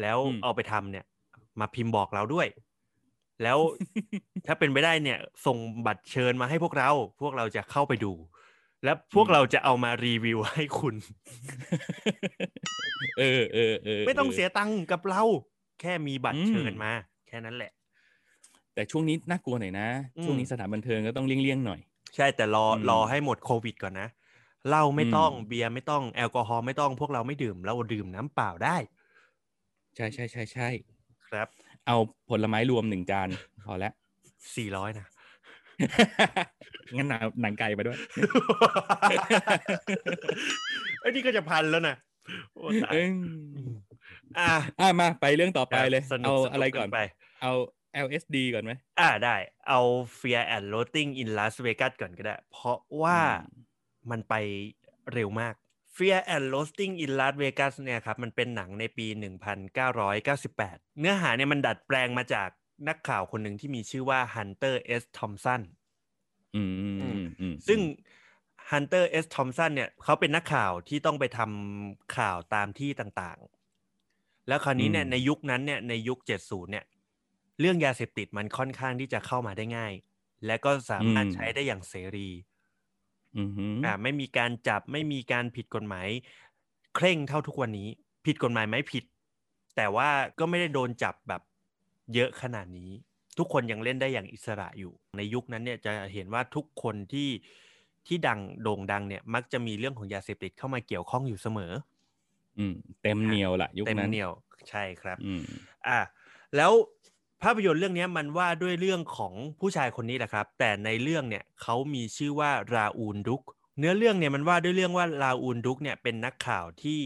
แล้วอืมเอาไปทำเนี่ย มาพิมพ์บอกเราด้วย แล้วถ้าเป็นไปได้เนี่ย ส่งบัตรเชิญมาให้พวกเรา พวกเราจะเข้าไปดู และพวกเราจะเอามารีวิวให้คุณ เออเออเออไม่ต้องเสียตังค์กับเรา แค่มีบัตรอืมเชิญมา แค่นั้นแหละ แต่ช่วงนี้น่ากลัวหน่อยนะอืมช่วงนี้สถานบันเทิงก็ต้องเลี่ยงๆหน่อย ใช่แต่รออืมรอให้หมดโควิดก่อนนะเหล้าไม่ต้องอืมเบียร์ไม่ต้องแอลกอฮอล์ไม่ต้องพวกเราไม่ดื่ม เราดื่มน้ำเปล่าได้ ใช่ใช่ใช่ใช่ ครับ เอาผลไม้รวมหนึ่งจานพอแล้วสี่ร้อยนะงั้นหนังหนังไก่มาด้วยไอ้ยนี่ก็จะพันแล้วนะโอ้ตายเอ้ยอะอะมาไปเรื่องต่อไปเลยสนุกเอาสนุกอะไรก่อนไป เอา LSD ก่อนไหมอ่าได้ เอา Fear and Loathing in Las Vegas ก่อนก็ได้ เพราะว่าอืมมันไปเร็วมาก Fear and Loathing in Las Vegas เนี่ยครับมันเป็นหนังในปี 1998 เนื้อหาเนี่ยมันดัดแปลงมาจากนักข่าวคนหนึ่งที่มีชื่อว่า Hunter S. Thompson อืมอืมอืมอืมซึ่ง Hunter S. Thompson เนี่ยเขาเป็นนักข่าวที่ต้องไปทำข่าวตามที่ต่างๆ แล้วคราวนี้เนี่ยในยุคนั้นเนี่ยในยุค 70 เนี่ย เรื่องยาเสพติดมันค่อนข้างที่จะเข้ามาได้ง่าย และก็สามารถใช้ได้อย่างเสรี อืมอืมอ่าไม่มีการจับไม่มีการผิดกฎหมาย เคร่งเท่าทุกวันนี้ ผิดกฎหมายไหมผิด แต่ว่าก็ไม่ได้โดนจับแบบเยอะขนาดนี้ ทุกคนยังเล่นได้อย่างอิสระอยู่ ในยุคนั้นเนี่ยจะเห็นว่าทุกคนที่ที่ดังโด่งดังเนี่ยมักจะมีเรื่องของยาเสพติดเข้ามาเกี่ยวข้องอยู่เสมอ อืม เต็มเหนียวละยุคเต็มนั้นเหนียวใช่ครับ อืมอะแล้ว ภาพยนตร์เรื่องเนี้ยมันว่าด้วยเรื่องของผู้ชายคนนี้แหละครับ แต่ในเรื่องเนี่ยเขามีชื่อว่าราอูนดุก เนื้อเรื่องเนี่ยมันว่าด้วยเรื่องว่าราอูนดุกเนี่ยเป็นนักข่าวที่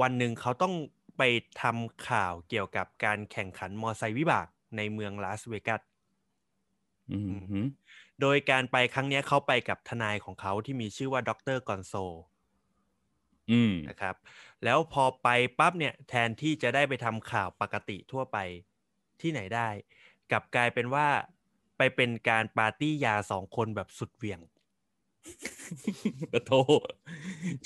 วันหนึ่งเขาต้องไปทำข่าวเกี่ยวกับการแข่งขันมอไซค์วิบากในเมืองลาสเวกัสอืมอืมโดยการไปครั้งเนี้ยเขาไปกับทนายของเขาที่มีชื่อว่าดรกอนโซอืมนะครับ แล้วพอไปปั๊บเนี่ยแทนที่จะได้ไปทำข่าวปกติทั่วไป ที่ไหนได้ กลับกลายเป็นว่าไปเป็นการปาร์ตี้ยาสองคนแบบสุดเหวี่ยงกระโท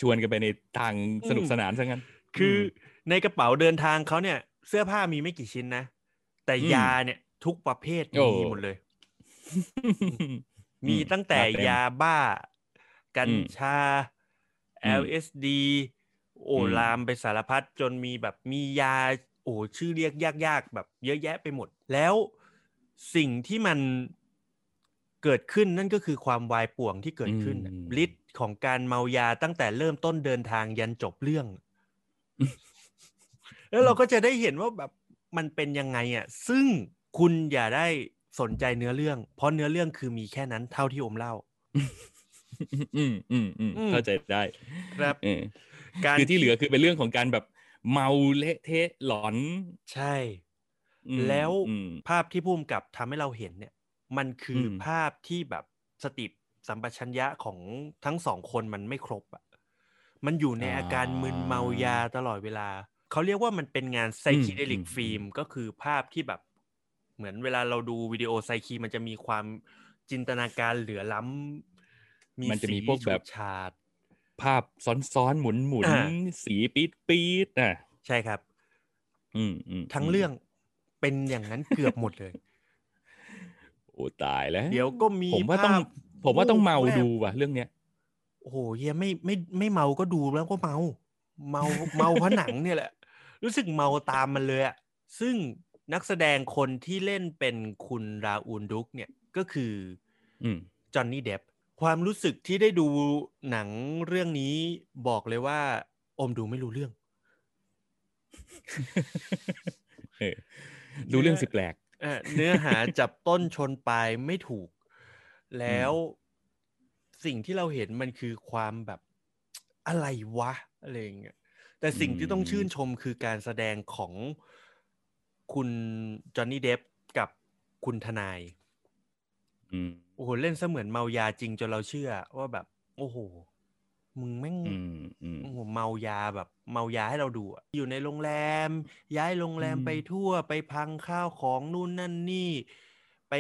ชวนกันไปในทางสนุกอืมสนานซะงั้น คืออมในกระเป๋าเดินทางเขาเนี่ย เสื้อผ้ามีไม่กี่ชิ้นนะ แต่อืมยาเนี่ยทุกประเภทโอ้มีหมดเลย มีตั้งแต่มาเต็มยาบ้า กัญอืมชาอืม LSD โอ้อืมลามไปสารพัดจนมีแบบมียา โอ้ชื่อเรียกยากๆแบบ เยอะแยะไปหมด แล้วสิ่งที่มันเกิดขึ้นนั่นก็คือความวายป่วงที่เกิดขึ้นน่ะอืมฤทธิ์ของการเมายาตั้งแต่เริ่มต้นเดินทางยันจบเรื่อง แล้วเราก็จะได้เห็นว่าแบบมันเป็นยังไงอะ ซึ่งคุณอย่าได้สนใจเนื้อเรื่อง เพราะเนื้อเรื่องคือมีแค่นั้นเท่าที่อมเล่า อืมอืมอืมอืมเข้าใจได้ ครับเออการคือที่เหลือคือเป็นเรื่องของการแบบ เมาเละเทะหลอน ใช่อืมแล้วอืมภาพที่พุ่มกับทำให้เราเห็นเนี่ย มันคืออมภาพที่แบบสติสัมปชัญญะของทั้งสองคนมันไม่ครบอะมันอยู่ในอาการมึนเมายาตลอดเวลา เขาเรียกว่ามันเป็นงาน psychedelic film ก็คือภาพที่แบบ เหมือนเวลาเราดูวิดีโอไซคีมันจะมีความจินตนาการเหลือล้ำมันจะมีพวกแบบสีฉูดฉาด ภาพซ้อนๆหมุนหมุนอ่าสีปี๊ดปี๊ดอะใช่ครับอืมอืมทั้งเรื่องเป็นอย่างนั้นเกือบหมดเลย โอ้ตายแล้ว เดี๋ยวก็มีผมว่าต้องภพผมว่าต้องเมาแวบดูว่ะ เรื่องเนี้ยโอ้โหเฮียไม่ไม่ไม่เมาก็ดูแล้วก็เมา เมาเมาเพราะหนังเนี่ยแหละ รู้สึกเมาตามมันเลยอะซึ่งนักแสดงคนที่เล่นเป็นคุณราอูนดุกเนี่ยก็คืออืมจอห์นนี่เดฟ ความรู้สึกที่ได้ดูหนังเรื่องนี้บอกเลยว่า อมดูไม่รู้เรื่องเออดูเรื่องสิแปลกเอ่อเนื้อหาจับต้นชนปลายไม่ถูก แล้วสิ่งที่เราเห็นมันคือความแบบอะไรวะอะไรอย่างเงี้ยแต่สิ่งที่ต้องชื่นชมคือการแสดงของคุณจอห์นนี่เดฟกับคุณทนายอืม โอ้โหเล่นเสมือนเมายาจริงจนเราเชื่อ ว่าแบบ โอ้โห มึงแม่งอืมอืมโอ้โหเมายาแบบ เมายาให้เราดูอะอยู่ในโรงแรม ย้ายโรงแรมอืมไปทั่วไปพังข้าวของนู่นนั่นนี่ ไป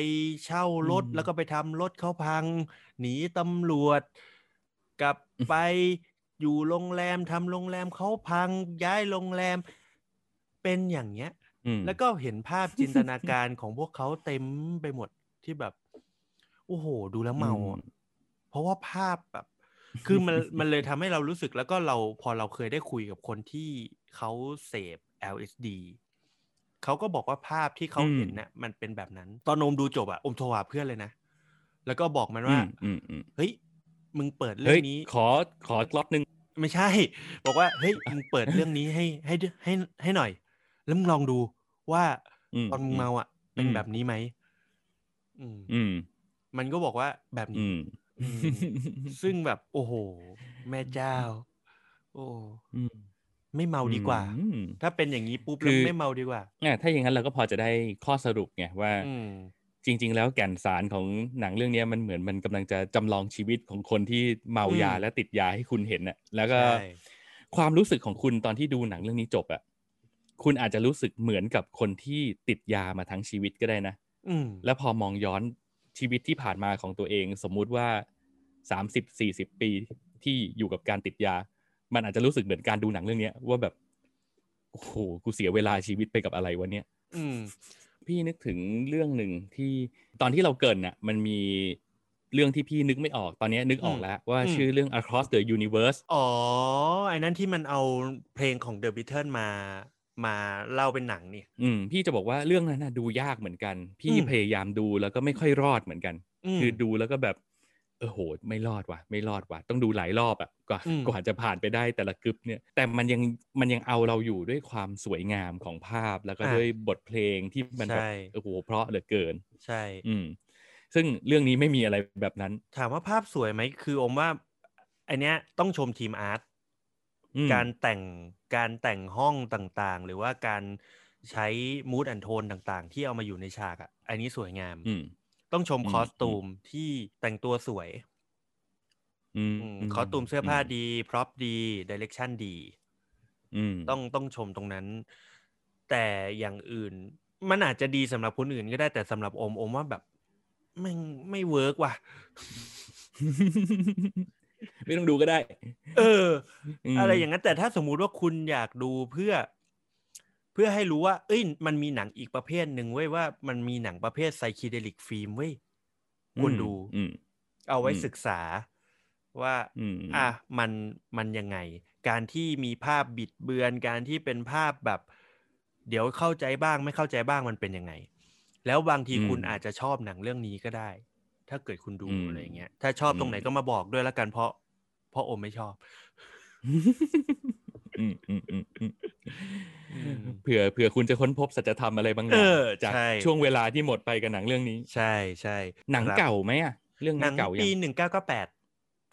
เช่ารถอืมแล้วก็ไปทำรถเขาพัง หนีตำรวจ กลับไปอยู่โรงแรมทำโรงแรมเขาพัง ย้ายโรงแรม เป็นอย่างเงี้ยอืมแล้วก็เห็นภาพจินตนาการของพวกเขาเต็มไปหมดที่แบบ โอ้โห ดูแล้วเมาอะเพราะว่าภาพแบบ คือมันมันเลยทำให้เรารู้สึกแล้วก็เราพอเราเคยได้คุยกับคนที่เขาเสพ LSD เขาก็บอกว่าภาพที่เขาอืมเห็นน่ะมันเป็นแบบนั้น ตอนโอมดูจบอะอมโทรหาเพื่อนเลยนะ แล้วก็บอกมันอืว่ามอืมอืมเฮ้ยมึงเปิดเรื่เฮ้อยงนี้ ขอขอกล็อตหนึ่งไม่ใช่ บอกว่าเฮ้ยมึงเปิดเรื่องนี้ให้ให้ให้ให้หน่อย แล้วมึงลองดูว่าอืมตอนมึงอืมเมาอะเป็นอืมแบบนี้ไหมอืมอื มมันก็บอกว่าแบบอืนี้มอืมซึ่งแบบโอ้โห แม่เจ้า โอ้อืมไม่เมาดีกว่าอืมถ้าเป็นอย่างนี้ปุ๊บคืแล้วอไม่เมาดีกว่าอะถ้าอย่างนั้นเราก็พอจะได้ข้อสรุปไงว่าอืมจริง ๆ แล้วแก่นสารของหนังเรื่องเนี้ยมันเหมือนมันกำลังจะจำลองชีวิตของคนที่เมายาอืมและติดยาให้คุณเห็นน่ะ แล้วก็ใช่ความรู้สึกของคุณตอนที่ดูหนังเรื่องนี้จบอะคุณอาจจะรู้สึกเหมือนกับคนที่ติดยามาทั้งชีวิตก็ได้นะอืมแล้วพอมองย้อน ชีวิตที่ผ่านมาของตัวเอง สมมุติว่าสามสิบสี่สิบปีที่อยู่กับการติดยา มันอาจจะรู้สึกเหมือนการดูหนังเรื่องเนี้ยว่าแบบโอ้โหกูเสียเวลาชีวิตไปกับอะไรวะเนี่ยอืม พี่นึกถึงเรื่องหนึ่งที่ตอนที่เราเกรินน่ะ มันมีเรื่องที่พี่นึกไม่ออกตอนนี้นึกออกแล้วว่าอืมชื่อเรื่อง Across the Universe อ๋อไอ้นั้นที่มันเอาเพลงของ The Beatles มา มาเล่าเป็นหนังนี่ อืมพี่จะบอกว่าเรื่องนั้นน่ะดูยากเหมือนกัน พี่อืมพยายามดูแล้วก็ไม่ค่อยรอดเหมือนกันมคือดูแล้วก็แบบเออโหไม่รอดว่ะ ไม่รอดว่ะ ต้องดูหลายรอบอะกว่าอืมกว่าจะผ่านไปได้แต่ละกึบเนี่ย แต่มันยังมันยังเอาเราอยู่ด้วยความสวยงามของภาพแล้วก็อะด้วยบทเพลงที่มันแบบใช่โอ้โหเพราะเหลือเกิน ใช่ อืมซึ่งเรื่องนี้ไม่มีอะไรแบบนั้น ถามว่าภาพสวยไหมคืออมว่าอันเนี้ยต้องชมทีมอาร์ตอืม การแต่งการแต่งห้องต่างๆ หรือว่าการใช้ mood and tone ต่างๆ ที่เอามาอยู่ในฉากอะ อันนี้สวยงามอืมต้องชมอืม costume ที่แต่งตัวสวยอืมอืมคอสตูมเสื้อผ้าดี prop ดี direction ดีอืมต้องต้องชมตรงนั้น แต่อย่างอื่น มันอาจจะดีสำหรับคนอื่นก็ได้แต่สำหรับโอมโอมว่าแบบไม่ไม่ work ว่ะ ไม่ต้องดูก็ได้ เออมอะไรอย่างนั้นแต่ถ้าสมมุติว่าคุณอยากดูเพื่อ เพื่อให้รู้ว่า เอ้ย มันมีหนังอีกประเภทหนึ่งเว้ยว่ามันมีหนังประเภทไซคิเดลิกฟิล์มเว้ยควรดูอืมเอาไว้อืมศึกษาว่าอืมอะมันมันยังไง การที่มีภาพบิดเบือนการที่เป็นภาพแบบ เดี๋ยวเข้าใจบ้างไม่เข้าใจบ้างมันเป็นยังไง แล้วบางทีอืมคุณอาจจะชอบหนังเรื่องนี้ก็ได้ ถ้าเกิดคุณดูอืมอะไรอย่างเงี้ยถ้าชอบตรงไหนอืมก็มาบอกด้วยแล้วกันเพราะ เพราะโอมไม่ชอบอืมอืมอืมอืมอืมเผื่อเผื่อคุณจะค้นพบสัจธรรมอะไรบางอย่าเองอจากใช่ช่วงเวลาที่หมดไปกับหนังเรื่องนี้ ใช่ใช่หนังครับเก่าไหมอะเรื่องหนันี้งเก่ายัปีงหนึ่งเก้าเก้าแปด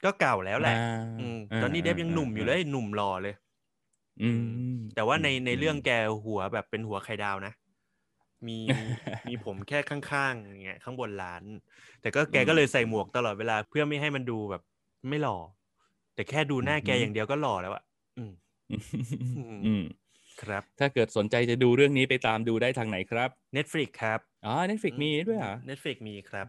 ก็เก่าแล้วแหละอ่าอืมาตอนนี้เดฟยังหนุ่มอยู่เลยหนุ่มหล่อเลย อืมแต่ว่าในมในเรื่องแกหัวแบบเป็นหัวไข่ดาวนะ มีมีผมแค่ข้างๆอย่างเงี้ยข้างบนร้าน แต่ก็แกก็เลยใส่หมวกตลอดเวลาเพื่อไม่ให้มันดูแบบ ไม่หล่อ แต่แค่ดูหน้าแกอย่างเดียวก็หล่อแล้วอะอืมอืมครับ ถ้าเกิดสนใจจะดูเรื่องนี้ไปตามดูได้ทางไหนครับ Netflix ครับอ๋อ Netflix มีด้วยเหรอ Netflix มีครับ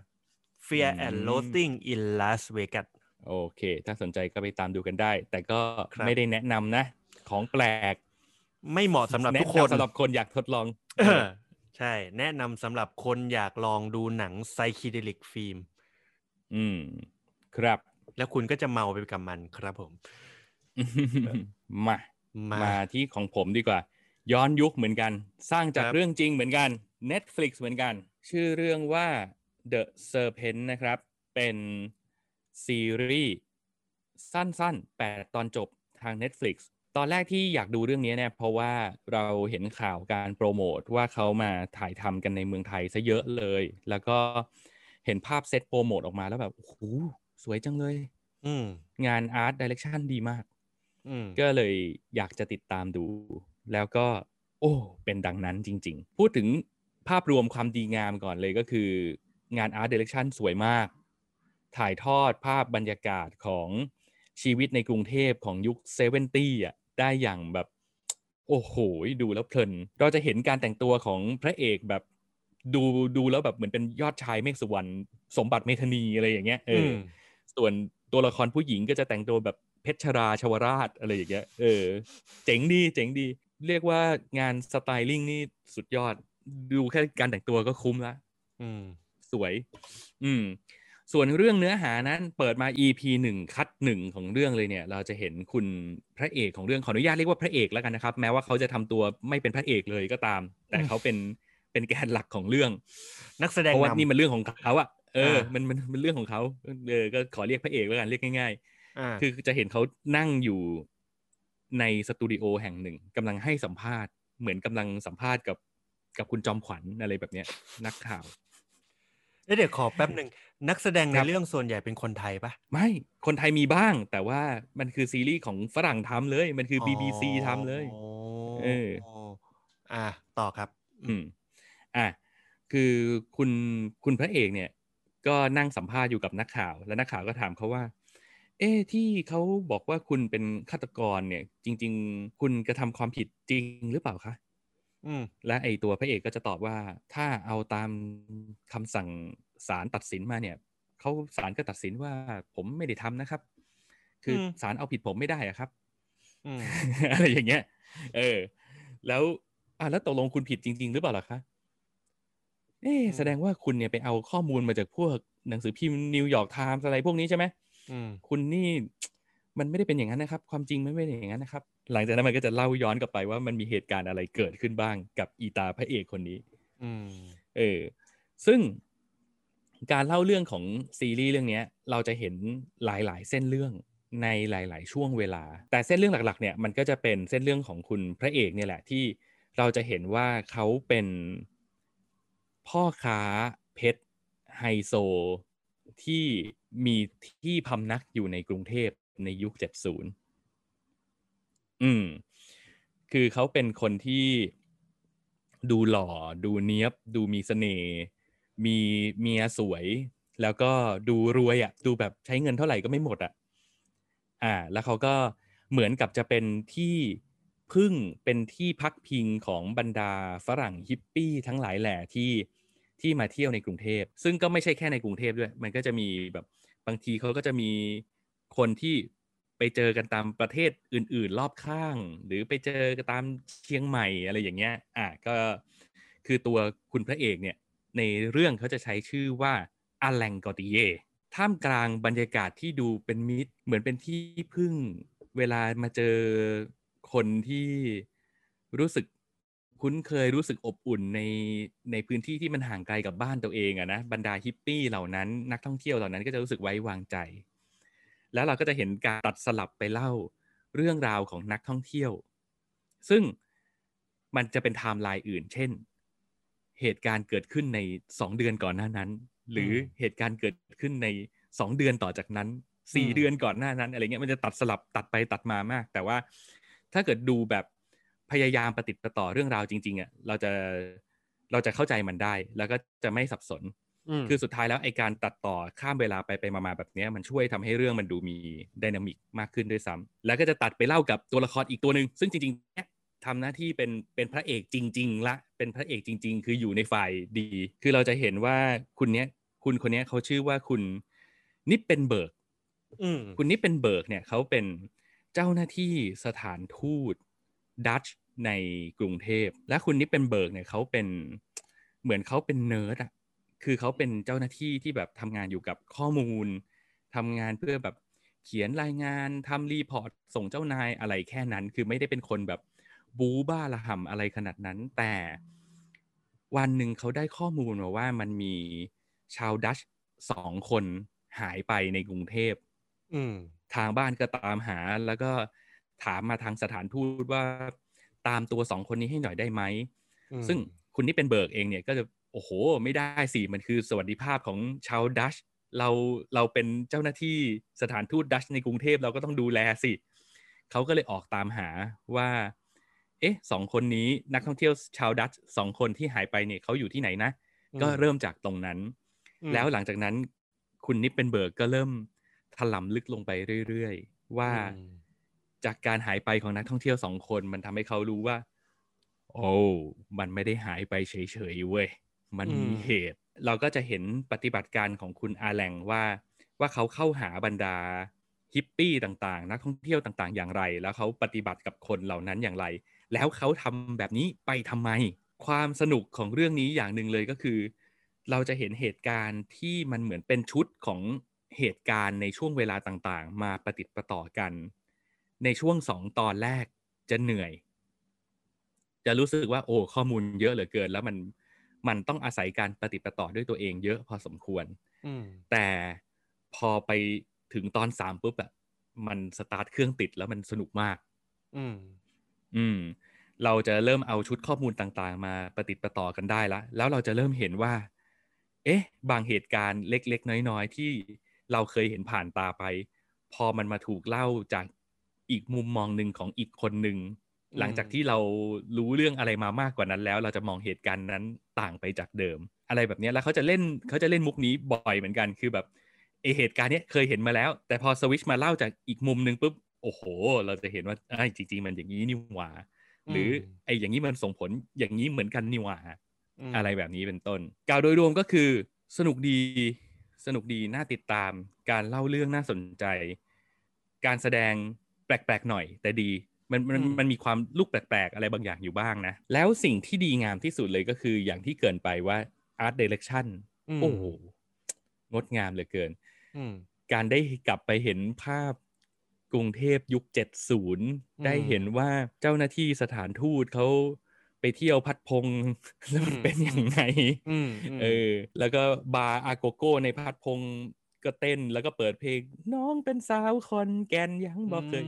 Fear อืม and Loathing in Las Vegas โอเค ถ้าสนใจก็ไปตามดูกันได้ แต่ก็ครับไม่ได้แนะนำนะ ของแปลก ไม่เหมาะสำหรับทุกคนแะำสำหรับคนอยากทดลองเออ ใช่ แนะนำสำหรับคนอยากลองดูหนังไซคิเดลิกฟิล์มอืม ครับ แล้วคุณก็จะเมาไปกับมันครับผม มา มามาที่ของผมดีกว่า ย้อนยุคเหมือนกัน สร้างจากครับ เรื่องจริงเหมือนกัน Netflix เหมือนกัน ชื่อเรื่องว่า The Serpent นะครับ เป็นซีรีส์สั้นๆ 8 ตอนจบทาง Netflix ตอนแรกที่อยากดูเรื่องนี้เนี่ยเพราะว่าเราเห็นข่าวการโปรโมทว่าเขามาถ่ายทำกันในเมืองไทยซะเยอะเลย แล้วก็เห็นภาพเซตโปรโมทออกมาแล้วแบบโอ้โหสวยจังเลยอืมงานอาร์ตดิเรกชันดีมากอืมก็เลยอยากจะติดตามดู แล้วก็ โอ้ เป็นดังนั้นจริง ๆ พูดถึงภาพรวมความดีงามก่อนเลยก็คือ งาน art direction สวยมาก ถ่ายทอดภาพบรรยากาศของชีวิตในกรุงเทพของยุค seventy อะ ได้อย่างแบบ โอ้โหดูแล้วเพลิน เราจะเห็นการแต่งตัวของพระเอกแบบดูดูแล้วแบบเหมือนเป็นยอดชายเมฆสุวรรณสมบัติเมธานีอะไรอย่างเงี้ยเอออมส่วนตัวละครผู้หญิงก็จะแต่งตัวแบบเพชราเชาวราษฎร์อะไรอย่างเงี้ยเออ เจ๋งดีเจ๋งดี เรียกว่างาน styling นี่สุดยอด ดูแค่การแต่งตัวก็คุ้มละอืมสวย อืม ส่วนเรื่องเนื้อหานั้นเปิดมา EP หนึ่งคัดหนึ่งของเรื่องเลยเนี่ย เราจะเห็นคุณพระเอกของเรื่องขออนุญาตเรียกว่าพระเอกแล้วกันนะครับ แม้ว่าเขาจะทำตัวไม่เป็นพระเอกเลยก็ตาม แต่เขาเป็นเป็นแกนหลักของเรื่อง นักแสดงเพราะว่านี่นำมันเรื่องของเขาอะเอออ่ามัมันมันมันเรื่องของเขาเออก็ขอเรียกพระเอกแล้วกันเรียกง่ายอ่าๆคือจะเห็นเขานั่งอยู่ในสตูดิโอแห่งหนึ่งกำลังให้สัมภาษณ์เหมือนกำลังสัมภาษณ์กับกับคุณจอมขวัญอะไรแบบเนี้ย นักข่าว เอ้ยเดี๋ยวขอแป๊บหนึ่งนักแสดงในครับเรื่องส่วนใหญ่เป็นคนไทยปะไม่คนไทยมีบ้าง แต่ว่ามันคือซีรีส์ของฝรั่งทำเลย มันคือ BBC ทำเลยอ๋อเอออ่าต่อครับ อืมอะคือคุณคุณพระเอกเนี่ย ก็นั่งสัมภาษณ์อยู่กับนักข่าว แล้วนักข่าวก็ถามเขาว่า เอ๊ะที่เขาบอกว่าคุณเป็นฆาตกรเนี่ย จริง ๆ คุณกระทำความผิดจริงหรือเปล่าคะอืม และไอตัวพระเอกก็จะตอบว่า ถ้าเอาตามคำสั่งศาลตัดสินมาเนี่ยเขาศาลก็ตัดสินว่าผมไม่ได้ทำนะครับ คืออมศาลเอาผิดผมไม่ได้อะครับอืมอะไรอย่างเงี้ย เออ แล้วอะแล้วตกลงคุณผิดจริง ๆ หรือเปล่าล่ะคะเอ๊ะอืมแสดงว่าคุณเนี่ยไปเอาข้อมูลมาจากพวกหนังสือพิมพ์นิวยอร์กไทม์อะไรพวกนี้ใช่ไหมอืมคุณนี่มันไม่ได้เป็นอย่างนั้นนะครับ ความจริงมันไม่ได้อย่างนั้นนะครับ หลังจากนั้นมันก็จะเล่าย้อนกลับไปว่ามันมีเหตุการณ์อะไรเกิดขึ้นบ้างกับอีตาพระเอกคนนี้อืมเออ ซึ่งการเล่าเรื่องของซีรีส์เรื่องเนี้ยเราจะเห็นหลาย ๆ เส้นเรื่องในหลาย ๆ ช่วงเวลา แต่เส้นเรื่องหลัก ๆ เนี่ยมันก็จะเป็นเส้นเรื่องของคุณพระเอกเนี่ยแหละที่เราจะเห็นว่าเขาเป็นพ่อค้าเพชรไฮโซ ที่มีที่พำนักอยู่ในกรุงเทพในยุค 70 อืม คือเขาเป็นคนที่ดูหล่อ ดูเนี้ยบ ดูมีเสน่ห์ มีเมียสวย แล้วก็ดูรวยอะ่ะ ดูแบบใช้เงินเท่าไหร่ก็ไม่หมดอะ่ะ อ่า แล้วเขาก็เหมือนกับจะเป็นที่พึ่งเป็นที่พักพิงของบรรดาฝรั่งฮิปปี้ทั้งหลายแหล่ที่ที่มาเที่ยวในกรุงเทพ ซึ่งก็ไม่ใช่แค่ในกรุงเทพด้วย มันก็จะมีแบบบางทีเขาก็จะมีคนที่ ไปเจอกันตามประเทศอื่น ๆ รอบข้าง หรือไปเจอกันตามเชียงใหม่อะไรอย่างเงี้ยอะก็คือตัวคุณพระเอกเนี่ยในเรื่องเขาจะใช้ชื่อว่าอแลงกอติเยท่ามกลางบรรยากาศที่ดูเป็นมิตร เหมือนเป็นที่พึ่งเวลามาเจอคนที่รู้สึกคุ้นเคยรู้สึกอบอุ่นในในพื้นที่ที่มันห่างไกลกับบ้านตัวเองอะนะบรรดาฮิปปี้เหล่านั้นนักท่องเที่ยวเหล่านั้นก็จะรู้สึกไว้วางใจ แล้วเราก็จะเห็นการตัดสลับไปเล่าเรื่องราวของนักท่องเที่ยว ซึ่งมันจะเป็นไทม์ไลน์อื่น เช่น เหตุการณ์เกิดขึ้นในสองเดือนก่อนหน้านั้น หรือเหตุการณ์เกิดขึ้นในสองเดือนต่อจากนั้นสี่อืมเดือนก่อนหน้านั้นอะไรเงี้ยมันจะตัดสลับตัดไปตัดมามาก แต่ว่าถ้าเกิดดูแบบพยายามประติดประต่อเรื่องราวจริงๆอะเราจะเราจะเข้าใจมันได้ แล้วก็จะไม่สับสนอืม คือสุดท้ายแล้วไอการตัดต่อข้ามเวลาไปไปมาๆแบบเนี้ยมันช่วยทำให้เรื่องมันดูมีไดนามิกมากขึ้นด้วยซ้ำแล้วก็จะตัดไปเล่ากับตัวละครอีกตัวหนึ่งซึ่งจริงๆเนี่ยทำหน้าที่เป็นเป็นพระเอกจริง ๆ ละ เป็นพระเอกจริง ๆ คืออยู่ในฝ่ายดี คือเราจะเห็นว่าคุณเนี้ยคุณคนเนี้ยเขาชื่อว่าคุณ Knippenberg อืมคุณ Knippenberg เนี่ยเขาเป็นเจ้าหน้าที่สถานทูตดัตช์ในกรุงเทพ และคุณ Knippenberg เนี่ยเขาเป็นเหมือนเขาเป็นเนิร์ดอะ คือเขาเป็นเจ้าหน้าที่ที่แบบทำงานอยู่กับข้อมูลทำงานเพื่อแบบเขียนรายงานทำ report ส่งเจ้านายอะไรแค่นั้น คือไม่ได้เป็นคนแบบบูบ้าระห่ำอะไรขนาดนั้น แต่วันหนึ่งเขาได้ข้อมูลมาว่ามันมีชาวดัตช์สองคนหายไปในกรุงเทพอืมทางบ้านก็ตามหา แล้วก็ถามมาทางสถานทูตว่าตามตัวสองคนนี้ให้หน่อยได้ไหมอืมซึ่งคุณ Knippenberg เองเนี่ยก็จะ โอ้โห ไม่ได้สิมันคือสวัสดิภาพของชาวดัชเราเราเป็นเจ้าหน้าที่สถานทูตดัชในกรุงเทพเราก็ต้องดูแลสิเขาก็เลยออกตามหาว่า เอ๊ะสองคนนี้นักท่องเที่ยวชาวดัชสองคนที่หายไปเนี่ยเขาอยู่ที่ไหนนะ ก็เริ่มจากตรงนั้นอืมแล้วหลังจากนั้นคุณนิปเป็นเบิร์กก็เริ่มถลำลึกลงไปเรื่อยๆ ว่าอืมจากการหายไปของนักท่องเที่ยวสองคนมันทำให้เขารู้ว่า โอ้มันไม่ได้หายไปเฉยๆเว้ย มันมีเหตุ เราก็จะเห็นปฏิบัติการของคุณอาแหลงว่าว่าเขาเข้าหาบรรดาฮิปปี้ต่างๆ นักท่องเที่ยวต่างๆ อย่างไร แล้วเขาปฏิบัติกับคนเหล่านั้นอย่างไร แล้วเขาทำแบบนี้ไปทำไม ความสนุกของเรื่องนี้อย่างหนึ่งเลยก็คือ เราจะเห็นเหตุการณ์ที่มันเหมือนเป็นชุดของเหตุการณ์ในช่วงเวลาต่างๆ มาประติดประต่อกัน ในช่วงสองตอนแรกจะเหนื่อย จะรู้สึกว่าโอ้ข้อมูลเยอะเหลือเกิน แล้วมัน มันต้องอาศัยการปฏิดประต่อด้วยตัวเองเยอะพอสมควรอืมแต่พอไปถึงตอนสามปุ๊บอะมันสตาร์ทเครื่องติดแล้วมันสนุกมาก อืม อืม เราจะเริ่มเอาชุดข้อมูลต่างๆ มาประติดประต่อกันได้ละ แล้วเราจะเริ่มเห็นว่า เอ๊ะ บางเหตุการณ์เล็กๆ น้อยๆ ที่เราเคยเห็นผ่านตาไป พอมันมาถูกเล่าจากอีกมุมมองหนึ่งของอีกคนหนึ่งอืม หลังจากที่เรารู้เรื่องอะไรมามากกว่านั้นแล้ว เราจะมองเหตุการณ์นั้นต่างไปจากเดิม อะไรแบบเนี้ยแล้วเขาจะเล่นเขาจะเล่นมุกนี้บ่อยเหมือนกันคือแบบไอเหตุการณ์เนี้ยเคยเห็นมาแล้ว แต่พอสวิตชมาเล่าจากอีกมุมหนึ่งปุ๊บโอ้โห เราจะเห็นว่าไอ้ยจริง ๆ มันอย่างนี้นี่หว่า หรือไอ้อย่างนี้มันส่งผลอย่างนี้เหมือนกันนี่หว่ามอะไรแบบนี้เป็นต้นกล่าวโดยรวมก็คือ สนุกดีสนุกดีน่าติดตาม การเล่าเรื่องน่าสนใจ การแสดงแปลกๆหน่อย แต่ดี มันมันอืมมันมีความลูกแปลกๆ อะไรบางอย่างอยู่บ้างนะ แล้วสิ่งที่ดีงามที่สุดเลยก็คืออย่างที่เกรินไปว่า Art Direction อืมโอ้โหงดงามเหลือเกินอืมการได้กลับไปเห็นภาพกรุงเทพยุค 70 ได้เห็นว่าเจ้าหน้าที่สถานทูตเขาไปเที่ยวพัฒน์พงศ์แล้วมันเป็นยังไงอืมมเออ แล้วก็บาร์อะโกโก้ในพัฒน์พงศ์ ก็เต้นแล้วก็เปิดเพลง น้องเป็นสาวขอนแก่นยังบอกเคย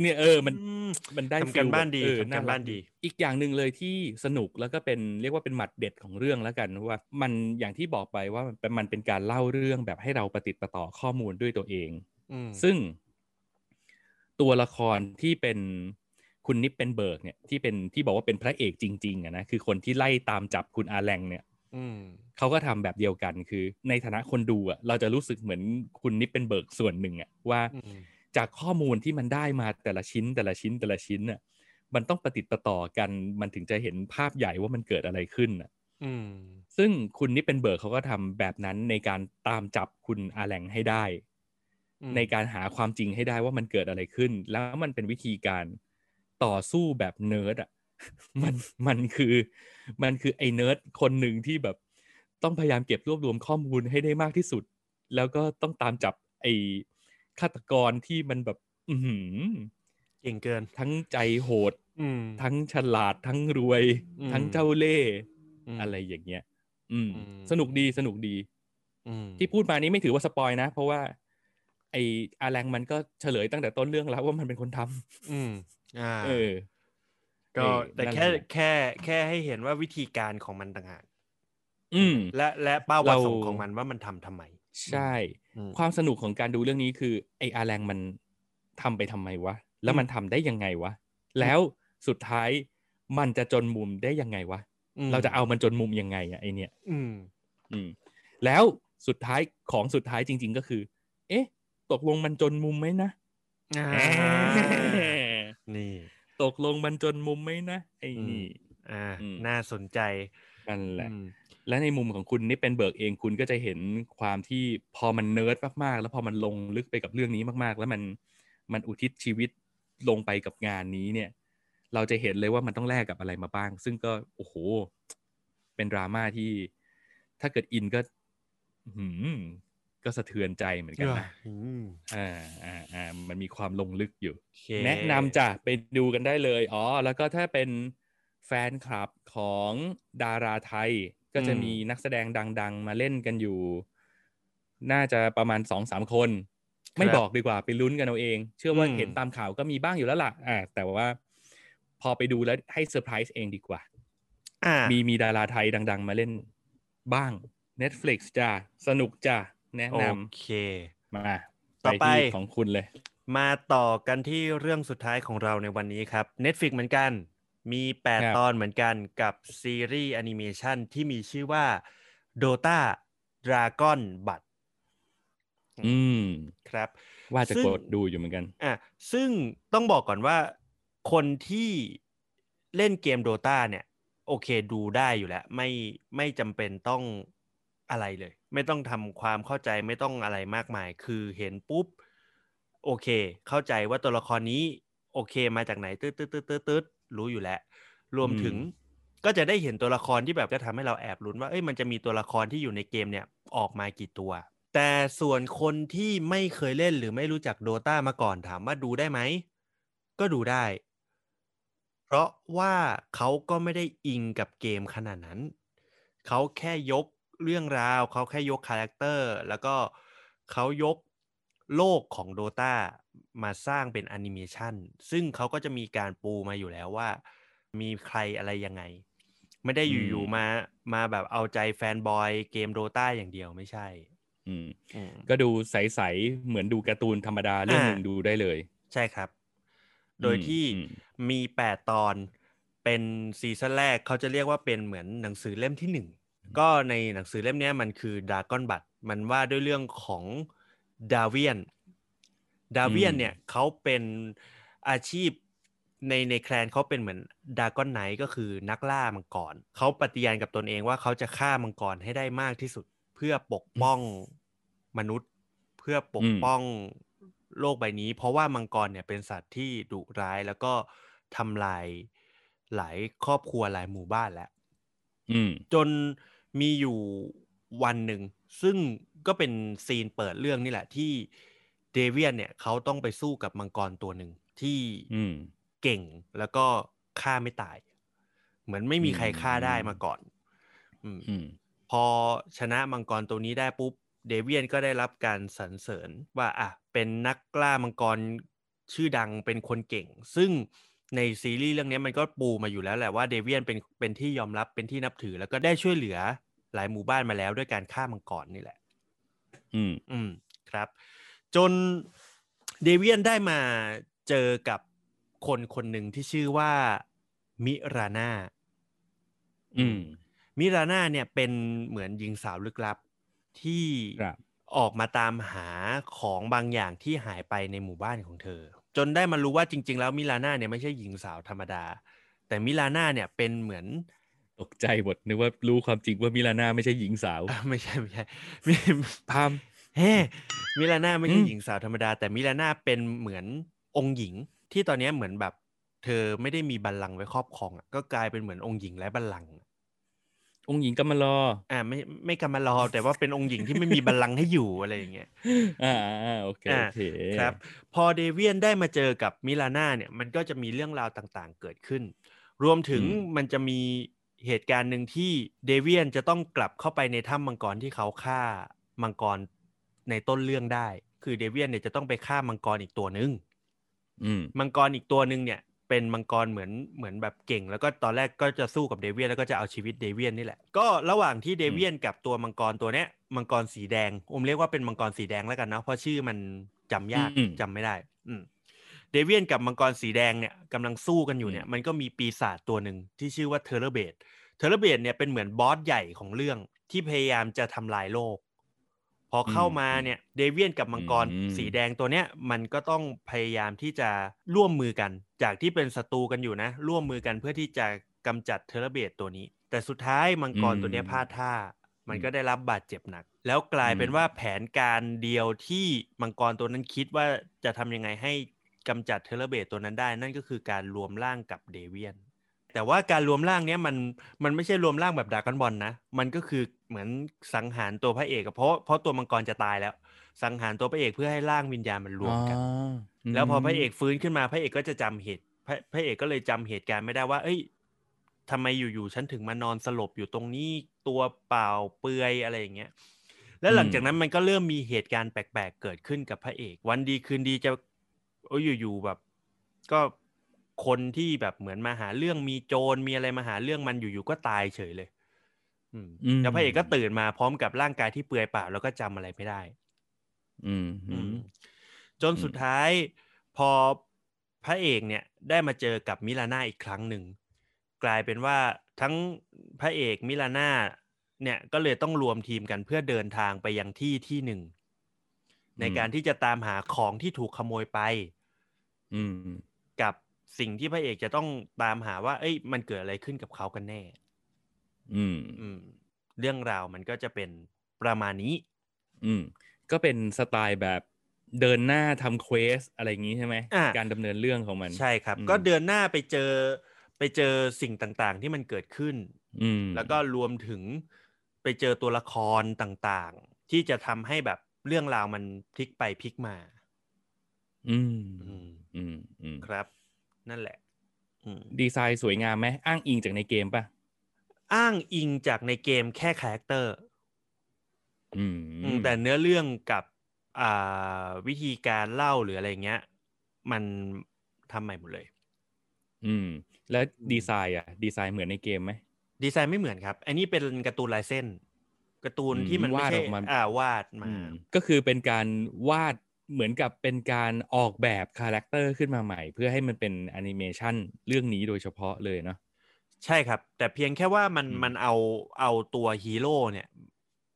เนี่ยเออมันอืมมันได้ทำกันฟีลบ้านแบบดีเออทำกันรับ้านดี อีกอย่างหนึ่งเลยที่สนุกแล้วก็เป็นเรียกว่าเป็นหมัดเด็ดของเรื่องแล้วกันว่ามันอย่างที่บอกไปว่ามันเป็นมันเป็นการเล่าเรื่องแบบให้เราประติดประต่อข้อมูลด้วยตัวเองอืมซึ่ง ตัวละครที่เป็นคุณ Knippenberg เนี่ยที่เป็นที่บอกว่าเป็นพระเอกจริงๆอะนะคือคนที่ไล่ตามจับคุณ Alain เนี่ยอืม เขาก็ทำแบบเดียวกันคือ ในฐานะคนดูอะเราจะรู้สึกเหมือนคุณ Knippenberg ส่วนหนึ่งอะว่าอืมจากข้อมูลที่มันได้มาแต่ละชิ้นแต่ละชิ้นแต่ละชิ้นอะมันต้องประติดประต่อกันมันถึงจะเห็นภาพใหญ่ว่ามันเกิดอะไรขึ้นอะอืมซึ่งคุณ Knippenberg เขาก็ทำแบบนั้นในการตามจับคุณ Alain ให้ได้อืมในการหาความจริงให้ได้ว่ามันเกิดอะไรขึ้น แล้วมันเป็นวิธีการต่อสู้แบบเนิร์ดอะ มันมันคือมันคือไอ้เนิร์ดคนหนึ่งที่แบบต้องพยายามเก็บรวบรวมข้อมูลให้ได้มากที่สุด แล้วก็ต้องตามจับไอ้ฆาตกรที่มันแบบ อือหือเก่งเกิน ทั้งใจโหดอืมทั้งฉลาดทั้งรวยอืมทั้งเจ้าเล่ห์มอะไรอย่างเงี้ย อืมอืมสนุกดีสนุกดีอืมที่พูดมานี้ไม่ถือว่าสปอยนะ เพราะว่า ไออาแรงมันก็เฉลยตั้งแต่ต้นเรื่องแล้วว่ามันเป็นคนทำอืม อ่า เออ ก็เออแต่นั่นแค่แหละแค่แค่ให้เห็นว่าวิธีการของมันต่างหากอืมและและเป้าประสงค์เราของมันว่ามันทำทำไม ใช่อืมความสนุกของการดูเรื่องนี้คือไออาแรงมันทำไปทำไมวะ แล้วมันทำได้ยังไงวะ แล้วสุดท้ายมันจะจนมุมได้ยังไงวะ เราจะเอามันจนมุมยังไงอะไอเนี่ย อืม อืม แล้วสุดท้ายของสุดท้ายจริง ๆ ก็คือ เอ๊ะ ตกลงมันจนมุมไหมนะอ่าแหมนี่ ตกลงมันจนมุมไหมนะไอ้อืมนี่อ่าอืมน่าสนใจนั่นแหละอืมและในมุมของคุณ Knippenberg เองคุณก็จะเห็นความที่พอมันเนิร์ดมากๆ แล้วพอมันลงลึกไปกับเรื่องนี้มากๆ แล้วมันมันอุทิศชีวิตลงไปกับงานนี้เนี่ย เราจะเห็นเลยว่ามันต้องแลกกับอะไรมาบ้าง ซึ่งก็โอ้โห เป็นดราม่าที่ ถ้าเกิดอินก็อื้อหือ ก็สะเทือนใจเหมือนกันนะอืมอ่าอ่าอ่ามันมีความลงลึกอยู่โอเคแนะนำจ้ะไปดูกันได้เลย อ๋อ แล้วก็ถ้าเป็นแฟนคลับของดาราไทย ก็จะมีนักแสดงดัง ๆ มาเล่นกันอยู่ น่าจะประมาณสองสามคน ไม่ครับบอกดีกว่าไปลุ้นกันเอาเอง เชื่อว่าอืมเห็นตามข่าวก็มีบ้างอยู่แล้วล่ะ อ่า แต่ว่าพอไปดูแล้วให้เซอร์ไพรส์เองดีกว่าอ่ามีมีดาราไทยดัง ๆ มาเล่นบ้าง Netflix จ้าสนุกจ้า แนะนำ โอเค มาต่อไปที่ของคุณเลย มาต่อกันที่เรื่องสุดท้ายของเราในวันนี้ครับ Netflix เหมือนกัน มีครับ8ตอนเหมือนกันกับซีรีส์แอนิเมชันที่มีชื่อว่า Dota Dragon บัตอืมครับ ว่าจะซึ่งกดดูอยู่เหมือนกัน อะ ซึ่งต้องบอกก่อนว่าคนที่เล่นเกม Dota เนี่ย โอเคดูได้อยู่แล้ว ไม่ไม่จำเป็นต้อง อะไรเลย ไม่ต้องทำความเข้าใจไม่ต้องอะไรมากมาย คือเห็นปุ๊บโอเค เข้าใจว่าตัวละครนี้ โอเคมาจากไหนตืดตืดตืดตืดตืดรู้อยู่แล้ว รวมถึงอืมก็จะได้เห็นตัวละครที่แบบจะทำให้เราแอบลุ้นว่าเอ้ยมันจะมีตัวละครที่อยู่ในเกมเนี่ยออกมากี่ตัว แต่ส่วนคนที่ไม่เคยเล่นหรือไม่รู้จัก Dota มาก่อนถามว่าดูได้ไหม ก็ดูได้ เพราะว่าเขาก็ไม่ได้อิงกับเกมขนาดนั้น เขาแค่ยก เรื่องราวเขาแค่ยก character แล้วก็เขายกโลกของ Dota มาสร้างเป็นแอนิเมชันซึ่งเขาก็จะมีการปูมาอยู่แล้วว่า มีใครอะไรยังไง ไม่ได้อยู่อืมๆมามาแบบเอาใจ fanboy เกม Dota อย่างเดียวไม่ใช่อืมอืมก็ดูใส ๆ เหมือนดูการ์ตูนธรรมดาเรื่องหนึ่งอ่าดูได้เลย ใช่ครับ โดยอืมที่อืมมีแปดตอนเป็น season แรกเขาจะเรียกว่าเป็นเหมือนหนังสือเล่มที่หนึ่ง ก็ในหนังสือเล่มเนี้ยมันคือ Dragon's Bloodมันว่าด้วยเรื่องของดาเวียน ดาเวียนอืมเนี่ยเขาเป็นอาชีพในในแคลนเขาเป็นเหมือนดากอนไนก็คือนักล่ามังกรเขาปฏิญาณกับตนเองว่าเขาจะฆ่ามังกรให้ได้มากที่สุด เพื่อปกป้องมนุษย์ เพื่อปกอืมป้องโลกใบนี้ เพราะว่ามังกรเนี่ยเป็นสัตว์ที่ดุร้ายแล้วก็ทำลายหลายครอบครัวหลายหมู่บ้านแล้วอืมจน มีอยู่วันหนึ่ง ซึ่งก็เป็นซีนเปิดเรื่องนี่แหละ ที่เดเวียนเนี่ยเขาต้องไปสู้กับมังกรตัวหนึ่งที่อืมเก่งแล้วก็ฆ่าไม่ตาย เหมือนไม่มีใครฆ่าได้มาก่อนอืมอืมพอชนะมังกรตัวนี้ได้ปุ๊บ เดเวียนก็ได้รับการสรรเสริญว่าอะเป็นนักล่ามังกรชื่อดังเป็นคนเก่ง ซึ่งในซีรีส์เรื่องนี้มันก็ปูมาอยู่แล้วแหละว่าเดเวียนเป็นเป็นที่ยอมรับเป็นที่นับถือแล้วก็ได้ช่วยเหลือ หลายหมู่บ้านมาแล้วด้วยการฆ่ามังกรนี่แหละ อืมอืมครับ จนเดเวียนได้มาเจอกับคนคนหนึ่งที่ชื่อว่ามิราน่าอืมมิราน่าเนี่ยเป็นเหมือนหญิงสาวลึกลับที่ครับออกมาตามหาของบางอย่างที่หายไปในหมู่บ้านของเธอ จนได้มารู้ว่าจริง ๆ แล้วมิราน่าเนี่ยไม่ใช่หญิงสาวธรรมดา แต่มิราน่าเนี่ยเป็นเหมือน ตกใจหมดนึกว่ารู้ความจริงว่ามิลาน่าไม่ใช่หญิงสาวอะไม่ใช่ไม่ใช่มิพามเฮ้มิลาน่าไม่ใช่อืมหญิงสาวธรรมดา แต่มิลาน่าเป็นเหมือนองค์หญิงที่ตอนนี้เหมือนแบบ เธอไม่ได้มีบัลลังก์ไว้ครอบครองอะก็กลายเป็นเหมือนองค์หญิงไร้บัลลังก์องค์หญิงกำมารอ อ่าไม่ไม่กำมารอ แต่ว่าเป็นองค์หญิงที่ไม่มีบัลลังก์ให้อยู่อะไรอย่างเงี้ย อ่าอ่าโอเคอ่าโอเคครับ พอเดเวียนได้มาเจอกับมิลาน่าเนี่ย มันก็จะมีเรื่องราวต่างๆ เกิดขึ้น รวมถึงมันจะมี เหตุการณ์หนึ่งที่เดเวียนจะต้องกลับเข้าไปในถ้ำมังกรที่เขาฆ่ามังกรในต้นเรื่องได้ คือเดเวียนเนี่ยจะต้องไปฆ่ามังกรอีกตัวหนึ่งอืมมังกรอีกตัวหนึ่งเนี่ย เป็นมังกรเหมือนเหมือนแบบเก่ง แล้วก็ตอนแรกก็จะสู้กับ Davion แล้วก็จะเอาชีวิต Davion นี่แหละ ก็ระหว่างที่ Davion กับตัวมังกรตัวเนี้ยมังกรสีแดงผมเรียกว่าเป็นมังกรสีแดงแล้วกันเนาะเพราะชื่อมันจำยากอืมจำไม่ได้ อืม Davion กับมังกรสีแดงเนี่ยกำลังสู้กันอยู่เนี่ยมันก็มีปีศาจตัวหนึ่งที่ชื่อว่า Terrorblade Terrorblade เนี่ยเป็นเหมือนบอสใหญ่ของเรื่องที่พยายามจะทำลายโลก พอเข้ามาเนี่ย Davion กับมังกรอืมสีแดงตัวเนี้ยมันก็ต้องพยายามที่จะร่วมมือกัน จากที่เป็นศัตรูกันอยู่นะ ร่วมมือกันเพื่อที่จะกำจัด Terrorblade ตัวนี้ แต่สุดท้ายมังกรตัวเนี้ยพลาดท่ามันก็ได้รับบาดเจ็บหนัก แล้วกลายเป็นว่าแผนการเดียวที่มังกรตัวนั้นคิดว่าจะทำยังไงให้ กำจัด Terrorblade ตัวนั้นได้ นั่นก็คือการรวมร่างกับ Davion แต่ว่าการรวมร่างเนี้ยมันมันไม่ใช่รวมร่างแบบดราก้อนบอลนะ มันก็คือเหมือนสังหารตัวพระเอกอะเพราะเพราะตัวมังกรจะตายแล้ว สังหารตัวพระเอกเพื่อให้ร่างวิญญาณมันรวมกันอ๋อแล้วพอพระเอกฟื้นขึ้นมาพระเอกก็จะจำเหตุพระพระเอกก็เลยจำเหตุการณ์ไม่ได้ว่า เอ้ยทำไมอยู่ๆฉันถึงมานอนสลบอยู่ตรงนี้ตัวเปล่าเปลือยอะไรอย่างเงี้ยแล้วหลังจากนั้นมันก็เริ่มมีเหตุการณ์แปลกๆ เกิดขึ้นกับพระเอก วันดีคืนดีจะ โอ้ยอยู่ๆแบบ ก็คนที่แบบเหมือนมาหาเรื่องมีโจรมีอะไรมาหาเรื่องมันอยู่ๆก็ตายเฉยเลย อืมอืมแล้วพระเอกก็ตื่นมาพร้อมกับร่างกายที่เปลือยเปล่าแล้วก็จำอะไรไม่ได้ อืมอืมจนอืมสุดท้ายพอพระเอกเนี่ยได้มาเจอกับมิลาน่าอีกครั้งหนึ่งกลายเป็นว่าทั้งพระเอกมิลาน่าเนี่ยก็เลยต้องรวมทีมกันเพื่อเดินทางไปยังที่ที่หนึ่งในการที่จะตามหาของที่ถูกขโมยไป อืม กับสิ่งที่พระเอกจะต้องตามหาว่า เอ้ย มันเกิดอะไรขึ้นกับเขากันแน่ อืม อืม เรื่องราวมันก็จะเป็นประมาณนี้ อืม ก็เป็นสไตล์แบบเดินหน้าทำเควสอะไรอย่างนี้ใช่ไหมอะการดำเนินเรื่องของมัน ใช่ครับอืมก็เดินหน้าไปเจอไปเจอสิ่งต่างๆ ที่มันเกิดขึ้น อืม แล้วก็รวมถึงไปเจอตัวละครต่างๆ ที่จะทำให้แบบเรื่องราวมันพลิกไปพลิกมา อืม อืมอืมอืมครับ นั่นแหละอืมดีไซน์สวยงามไหมอ่ะอ้างอิงจากในเกมป่ะอ้างอิงจากในเกมแค่ character อืมอืมแต่เนื้อเรื่องกับอ่าวิธีการเล่าหรืออะไรเงี้ย มันทำใหม่หมดเลย อืม แล้วดีไซน์อะ ดีไซน์เหมือนในเกมไหมดีไซน์ไม่เหมือนครับ อันนี้เป็นการ์ตูนลายเส้นการ์ตูนอืมที่มันไม่วาดใช่ออกมาอ่าวาดมาอืมก็คือเป็นการวาด เหมือนกับเป็นการออกแบบ character ขึ้นมาใหม่ เพื่อให้มันเป็นแอนิเมชันเรื่องนี้โดยเฉพาะเลยเนาะใช่ครับ แต่เพียงแค่ว่ามันอืมมันเอาเอาตัวฮีโร่เนี่ย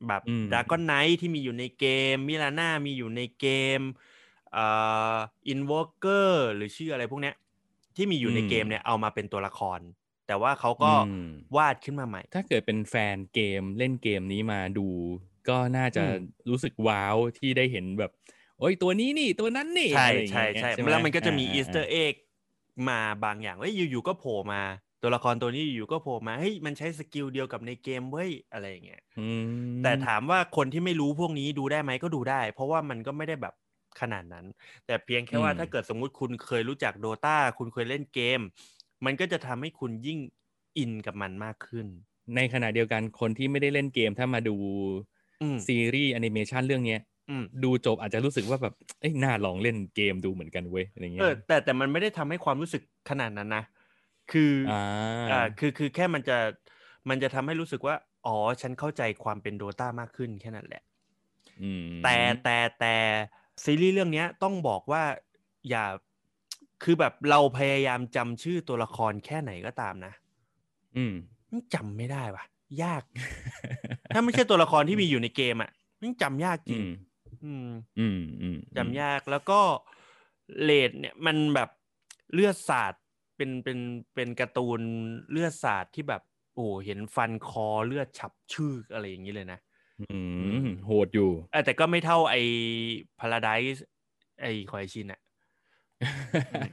แบบอืม Dragon Knight ที่มีอยู่ในเกม Mirana มีอยู่ในเกมเอ่อ Invoker หรือชื่ออะไรพวกเนี้ย ที่มีอยู่ในเกมเนี่ยเอามาเป็นตัวละคร แต่ว่าเขาก็อืมวาดขึ้นมาใหม่ ถ้าเกิดเป็นแฟนเกมเล่นเกมนี้มาดู ก็น่าจะอืมรู้สึกว้าวที่ได้เห็นแบบ โอ้ยตัวนี้นี่ตัวนั้นนี่ใช่อะไรอย่างใช่เงี้ยใช่ไหแล้วมันก็จะมี Easter egg็กมาบางอย่างเฮ้ยอยู่ๆก็โผล่มา ตัวละครตัวนี้อยู่ๆก็โผล่มาเฮ้ยมันใช้ skill เดียวกับในเกมเว้ยอะไรอย่างเงี้ยอืมแต่ถามว่าคนที่ไม่รู้พวกนี้ดูได้ไหมก็ดูได้ เพราะว่ามันก็ไม่ได้แบบขนาดนั้น แต่เพียงแค่ว่าถ้าเกิดสมมุติคุณเคยรู้จัก Dota คุณเคยเล่นเกม มันก็จะทำให้คุณยิ่งอินกับมันมากขึ้น ในขณะเดียวกันคนที่ไม่ได้เล่นเกมถ้ามาดูอืมซีรีส์แอนิเมชันเรื่องเนี้ยอืม ดูจบอาจจะรู้สึกว่าแบบเอ้ยน่าลองเล่นเกมดูเหมือนกันเว้ยอะไรเงี้เอยอแต่แต่มันไม่ได้ทำให้ความรู้สึกขนาดนั้นนะ คือออ่าอ่าคือคือแค่มันจะมันจะทำให้รู้สึกว่า อ๋อ ฉันเข้าใจความเป็น Dota มากขึ้นแค่นั้นแหละอืมแต่แต่แต่ซีรีส์เรื่องเนี้ยต้องบอกว่าอย่าคือแบบเราพยายามจำชื่อตัวละครแค่ไหนก็ตามนะ อืมมันจำไม่ได้ว่ะ ยาก ถ้าไม่ใช่ตัวละครที่มีอยู่ในเกมอะมันจำยากจริอืงม อืม อืมอืมจำยากแล้วก็เลดเนี่ยมันแบบเลือดสาดเป็นเป็นเป็นการ์ตูนเลือดสาดที่แบบโอ้เห็นฟันคอเลือดฉับชื่ออะไรอย่างนี้เลยนะอืมโหดอยู่เออแต่ก็ไม่เท่าไอ้พาราไดซ์ไอ้คอยชินอะ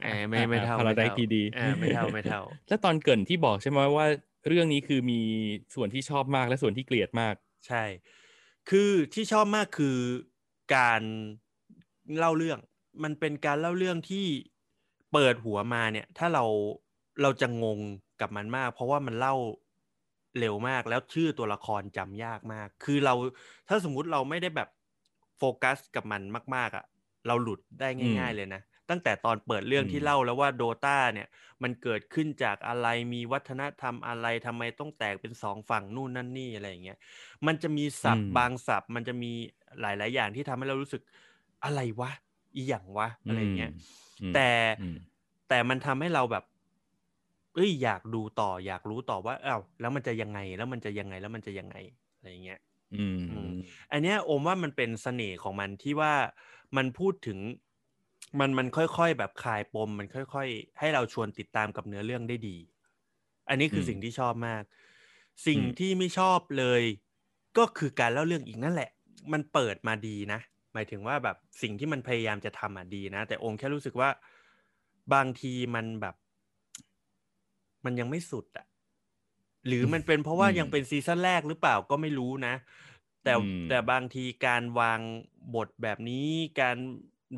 เออไม่ไม่เท่าพาราไดม่พีดีเออไม่เท่าไม่เท่า แล้วตอนเกรินที่บอกใช่ไหมว่า เรื่องนี้คือมีส่วนที่ชอบมากและส่วนที่เกลียดมาก ใช่ คือที่ชอบมากคือ การเล่าเรื่อง มันเป็นการเล่าเรื่องที่เปิดหัวมาเนี่ย ถ้าเราเราจะงงกับมันมาก เพราะว่ามันเล่าเร็วมากแล้วชื่อตัวละครจำยากมาก คือเราถ้าสมมุติเราไม่ได้แบบโฟกัสกับมันมาก ๆอะ เราหลุดได้ง่าย ๆ เลยนะ ตั้งแต่ตอนเปิดเรื่องอืมที่เล่าแล้วว่าโดตาเนี่ย มันเกิดขึ้นจากอะไรมีวัฒนธรรมอะไรทำไมต้องแตกเป็นสองฝั่งนู่นนั่นนี่อะไรอย่างเงี้ยมันจะมีศัพท์บางศัพท์ มันจะมี หลาย ๆ อย่างที่ทำให้เรารู้สึกอะไรวะ อีหยังวะอะไรอย่างเงี้ยอืมแต่อืมแต่มันทำให้เราแบบเอ้ยอยากดูต่ออยากรู้ต่อว่าอ้าวแล้วมันจะยังไงแล้วมันจะยังไงแล้วมันจะยังไงอะไรอย่างเงี้ยอืมอืมอันเนี้ยโอมว่ามันเป็นเสน่ห์ของมันที่ว่ามันพูดถึงมันมันค่อยๆแบบคลายปม มันค่อย ๆ ให้เราชวนติดตามกับเนื้อเรื่องได้ดี อันนี้คืออมสิ่งที่ชอบมาก สิ่งอืมที่ไม่ชอบเลย ก็คือการเล่าเรื่องอีกนั่นแหละ มันเปิดมาดีนะ หมายถึงว่าแบบสิ่งที่มันพยายามจะทำอะดีนะ แต่โอมแค่รู้สึกว่าบางทีมันแบบ มันยังไม่สุดอะ หรือมันเป็นเพราะว่าอืมยังเป็นซีซั่นแรกหรือเปล่าก็ไม่รู้นะ แต่อืมแต่บางทีการวางบทแบบนี้ การ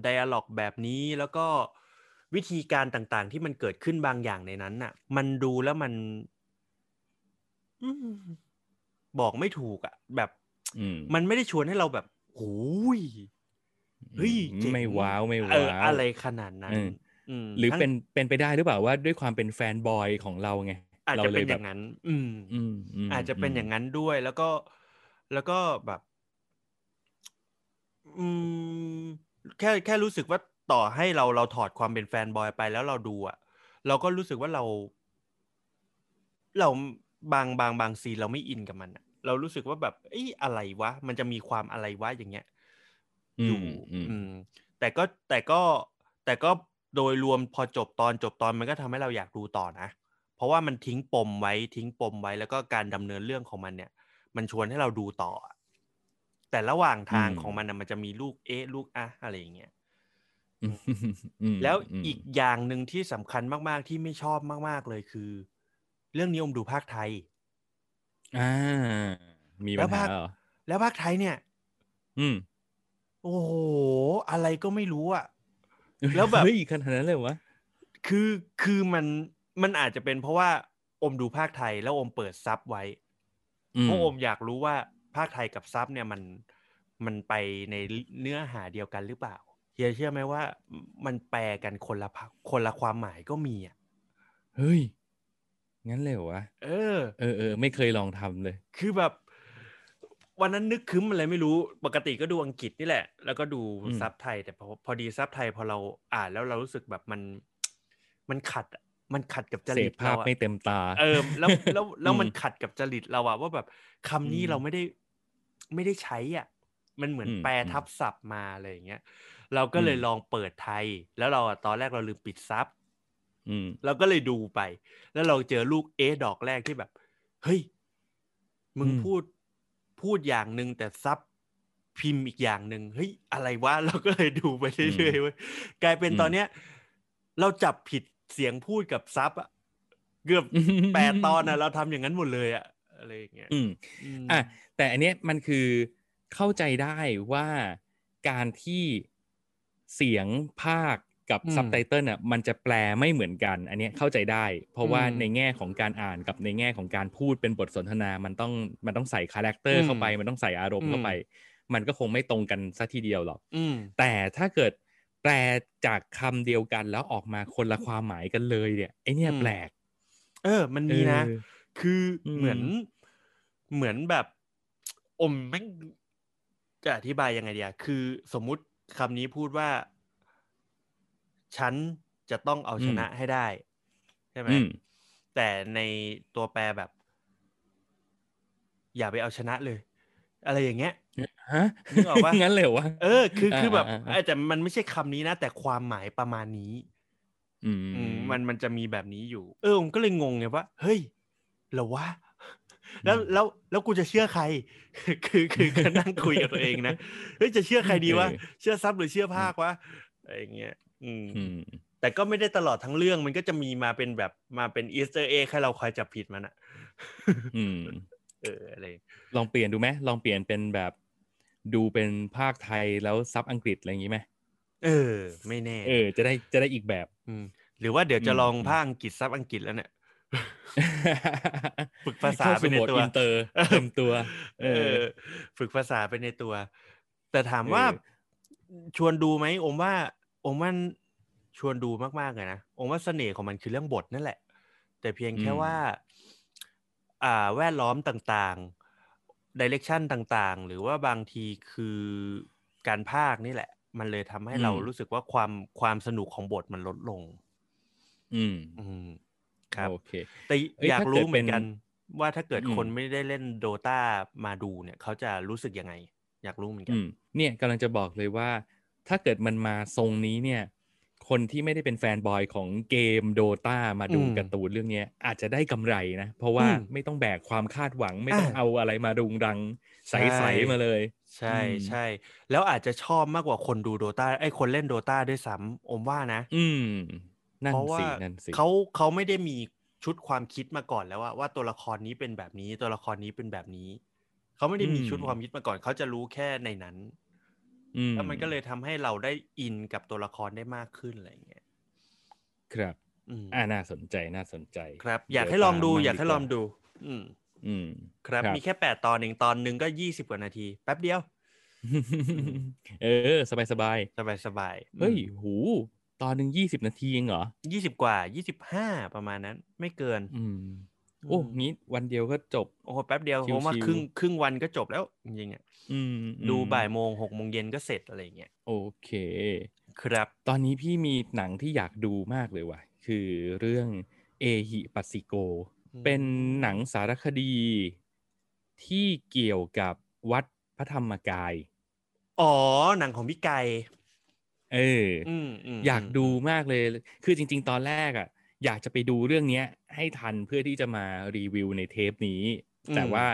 ไดอะล็อกแบบนี้แล้วก็วิธีการต่างๆ ที่มันเกิดขึ้นบางอย่างในนั้นน่ะ มันดูแล้วมันอืมบอกไม่ถูกอะ แบบอื มมันไม่ได้ชวนให้เราแบบโอ้ยเฮ้ยเจ๋งไม่ว้าวไม่เอว้าอวอะไรขนาดนั้นเอออืมหรือทั้งเป็นเป็นไปได้หรือเปล่าว่าด้วยความเป็นแฟนบอยของเราไงอาจเราจะเลเป็นยอแบบย่างนั้น อืมอืมมอาจจะเป็นอย่างนั้นด้วย แล้วก็แล้วก็แบบ อืม แค่แค่รู้สึกว่าต่อให้เราเราถอดความเป็นแฟนบอยไปแล้วเราดูอะเราก็รู้สึกว่าเรา เราบางบางบางซีนเราไม่อินกับมันอะ เรารู้สึกว่าแบบเอ้ยอะไรวะ มันจะมีความอะไรวะอย่างเงี้ยอือยู่มอืมอืมแต่ก็แต่ก็แต่ก็โดยรวมพอจบตอนจบตอนมันก็ทำให้เราอยากดูต่อนะ เพราะว่ามันทิ้งปมไว้ทิ้งปมไว้แล้วก็การดำเนินเรื่องของมันเนี่ย มันชวนให้เราดูต่อ แต่ระหว่างทางอืมของมันนะมันจะมีลูกเอ๊ะลูกอะอะไรอย่างเงี้ยอืมอืมแล้วมอีกอย่างหนึ่งที่สำคัญมาก ๆ ที่ไม่ชอบมาก ๆ เลยคือ เรื่องนี้อมดูภาคไทย อ่า มีแล้ปัญวหาภาคเหรอแล้วภาคไทยเนี่ย อืม โอ้โห อะไรก็ไม่รู้อะแล้วแบบเฮ้ยขนาดนั้นเลยวะคือคือมันมันอาจจะเป็นเพราะว่า อมดูภาคไทยแล้วอมเปิดซับไว้เพราะอมอยากรู้ว่าภาคไทยกับซับเนี่ยมันมันไปในเนื้อหาเดียวกันหรือเปล่าเฮียเชื่อไหมว่า มันแปลกันคนละภาคนละความหมายก็มีอะเฮ้ย งั้นเลยเหรอวะเออ เออเออไม่เคยลองทำเลย คือแบบ วันนั้นนึกคึ้มอะไรไม่รู้ปกติก็ดูอังกฤษนี่แหละ แล้วก็ดูอืมซับไทย แต่พอพอดีซับไทยพอเราอ่านแล้วเรารู้สึกแบบมัน มันขัดอะมันขัดกับจเสริพตภาเราพอะไม่เต็มตา เออแล้วแล้วแล้วมันอืมขัดกับจริตเราอะว่าแบบคำนี้อืมเราไม่ได้ไม่ได้ใช้อะ มันเหมือนอืมแปลอืมทับศัพท์มาอะไรอย่างเงี้ย เราก็เลยอืมลองเปิดไทย แล้วเราอะตอนแรกเราลืมปิดซับ อืมเราก็เลยดูไป แล้วเราเจอลูกเอะดอกแรกที่แบบ เฮ้ย มึงอืมพูดพูดอย่างหนึ่งแต่ซับพิมพ์อีกอย่างหนึ่งเฮ้ยอะไรวะเราก็เลยดูไปเรื่อยๆเว้ยกลายเป็นตอนเนี้ย เราจับผิดเสียงพูดกับซับอะเกือบแปดตอนอะเราทำอย่างนั้นหมดเลยอะอะไรอย่างเงี้ยอืมมอะแต่อันเนี้ยมันคือเข้าใจได้ว่าการที่เสียงพากย์ กับอืมซับไตเติลอะมันจะแปลไม่เหมือนกัน อันเนี้ยเข้าใจได้ เพราะว่าอืมในแง่ของการอ่านกับในแง่ของการพูดเป็นบทสนทนา มันต้องมันต้องใส่คาแรคเตอร์อืมเข้าไป มันต้องใส่อารมณ์เข้าไป มันก็คงไม่ตรงกันซะทีเดียวหรอกอืมแต่ถ้าเกิดแปลจากคำเดียวกันแล้วออกมาคนละความหมายกันเลยเนี่ยไอ้เนี่ยอืมแปลก เออ มันมีนะเออคืออมเหมือนเหมือนแบบ อมแม่งจะอธิบายยังไงดีอะคือสมมุติคำนี้พูดว่า ฉันจะต้องเอาชนะให้ได้ใช่ไหมอืมแต่ในตัวแปรแบบ อย่าไปเอาชนะเลย อะไรอย่างเงี้ยฮะนึกออกปะงั้นเลยเหรอวะเออคือคือแบบอ่าอ่าอ่าเออแต่มันไม่ใช่คำนี้นะ แต่ความหมายประมาณนี้อืมอืมมันมันจะมีแบบนี้อยู่ เออผมก็เลยงงไงว่าเฮ้ยเหรอวะแล้วแล้วแล้วกูจะเชื่อใคร คือคือก็นั่งคุยกับตัวเองนะเฮ้ยจะเชื่อใครดีวะเออเชื่อซับหรือเชื่อพากย์วะอะไรอย่างเงี้ย อืมอืมแต่ก็ไม่ได้ตลอดทั้งเรื่องมันก็จะมีมาเป็นแบบมาเป็น Easter egg ให้เราคอยจับผิดมันอะอืม เอออะไรลองเปลี่ยนดูไหมลองเปลี่ยนเป็นแบบดูเป็นพากย์ไทยแล้วซับอังกฤษอะไรอย่างนี้ไหมเออ ไม่แน่ เออ จะได้จะได้อีกแบบมหรือว่าเดี๋ยวจะอืมลองอืมภากย์อังกฤษซับอังกฤษแล้วเนี่ยฝึกภาษาเข้าไปในสู่โหมดตัวอินเตอร์เต็มตัว เออ ฝึกภาษาไปในตัว แต่ถามว่าเอชวนดูไหมอมว่า อมว่าชวนดูมากๆเลยนะอมว่าเสน่ห์ของมันคือเรื่องบทนั่นแหละ แต่เพียงแค่อืมว่า อ่าแวดล้อมต่างๆ direction ต่างๆ หรือว่าบางทีคือการภาคนี่แหละ มันเลยทำให้เรารู้สึกว่าความความสนุกของบทมันลดลง อืม อืม ครับโอเค แต่เอ้ยอยากถ้าเกิรู้ดเหมือนกันเป็นว่าถ้าเกิดอืมคนไม่ได้เล่นโดตามาดูเนี่ย เขาจะรู้สึกยังไง อยากรู้เหมือนกัอืนมเนี่ยกำลังจะบอกเลยว่า ถ้าเกิดมันมาทรงนี้เนี่ย คนที่ไม่ได้เป็นแฟนบอยของเกมโดตามาดูอืมการ์ตูนเรื่องเนี้ยอาจจะได้กำไรนะ เพราะว่าอืมไม่ต้องแบกความคาดหวังไม่ต้องอ่าเอาอะไรมารุงรังใใช่สๆมาเลย ใช่อืมใช่แล้วอาจจะชอบมากกว่าคนดูโดตาไอ้ยคนเล่นโดตาด้วยซ้ำอมว่านะ อืมนั่นเพราะว่าสินั่นสิเขาเขาไม่ได้มีชุดความคิดมาก่อนแล้วว่าว่าตัวละครนี้เป็นแบบนี้ตัวละครนี้เป็นแบบนี้ เขาไม่ได้มีอืมชุดความคิดมาก่อน เขาจะรู้แค่ในนั้นอืม แล้วมันก็เลยทำให้เราได้อินกับตัวละครได้มากขึ้นอะไรอย่างเงี้ยครับอืมอ่าน่าสนใจน่าสนใจครับ อยากเดี๋วให้ลองดูตมบ้อยากให้กลว่องดู อืม อืมครับครับ มีแค่แปดตอนเองตอนหนึ่งก็ยี่สิบกว่านาที แป๊บเดียว เออ สบายสบายสบายสบายๆเฮ้ยหูตอนหนึ่งยี่สิบนาทีเองเหรอยี่สิบกว่ายี่สิบห้าประมาณนั้น ไม่เกิน อืม โอ้งี้วันเดียวก็จบ โอ้โหแป๊บเดียวชิวๆผมว่าครึ่งครึ่งวันก็จบแล้วจริงๆอะอืมอืมดูบ่ายโมงหกโมงเย็นก็เสร็จอะไรอย่างเงี้ยโอเค ครับ ตอนนี้พี่มีหนังที่อยากดูมากเลยว่ะ คือเรื่องเอหิปัสสิโกอืมเป็นหนังสารคดีที่เกี่ยวกับวัดพระธรรมกาย อ๋อ หนังของพี่ไก่เออออืมมอยากดูมากเลย คือจริง ๆ ตอนแรกอะ อยากจะไปดูเรื่องเนี้ย ให้ทันเพื่อที่จะมารีวิวในเทปนี้ แต่ว่า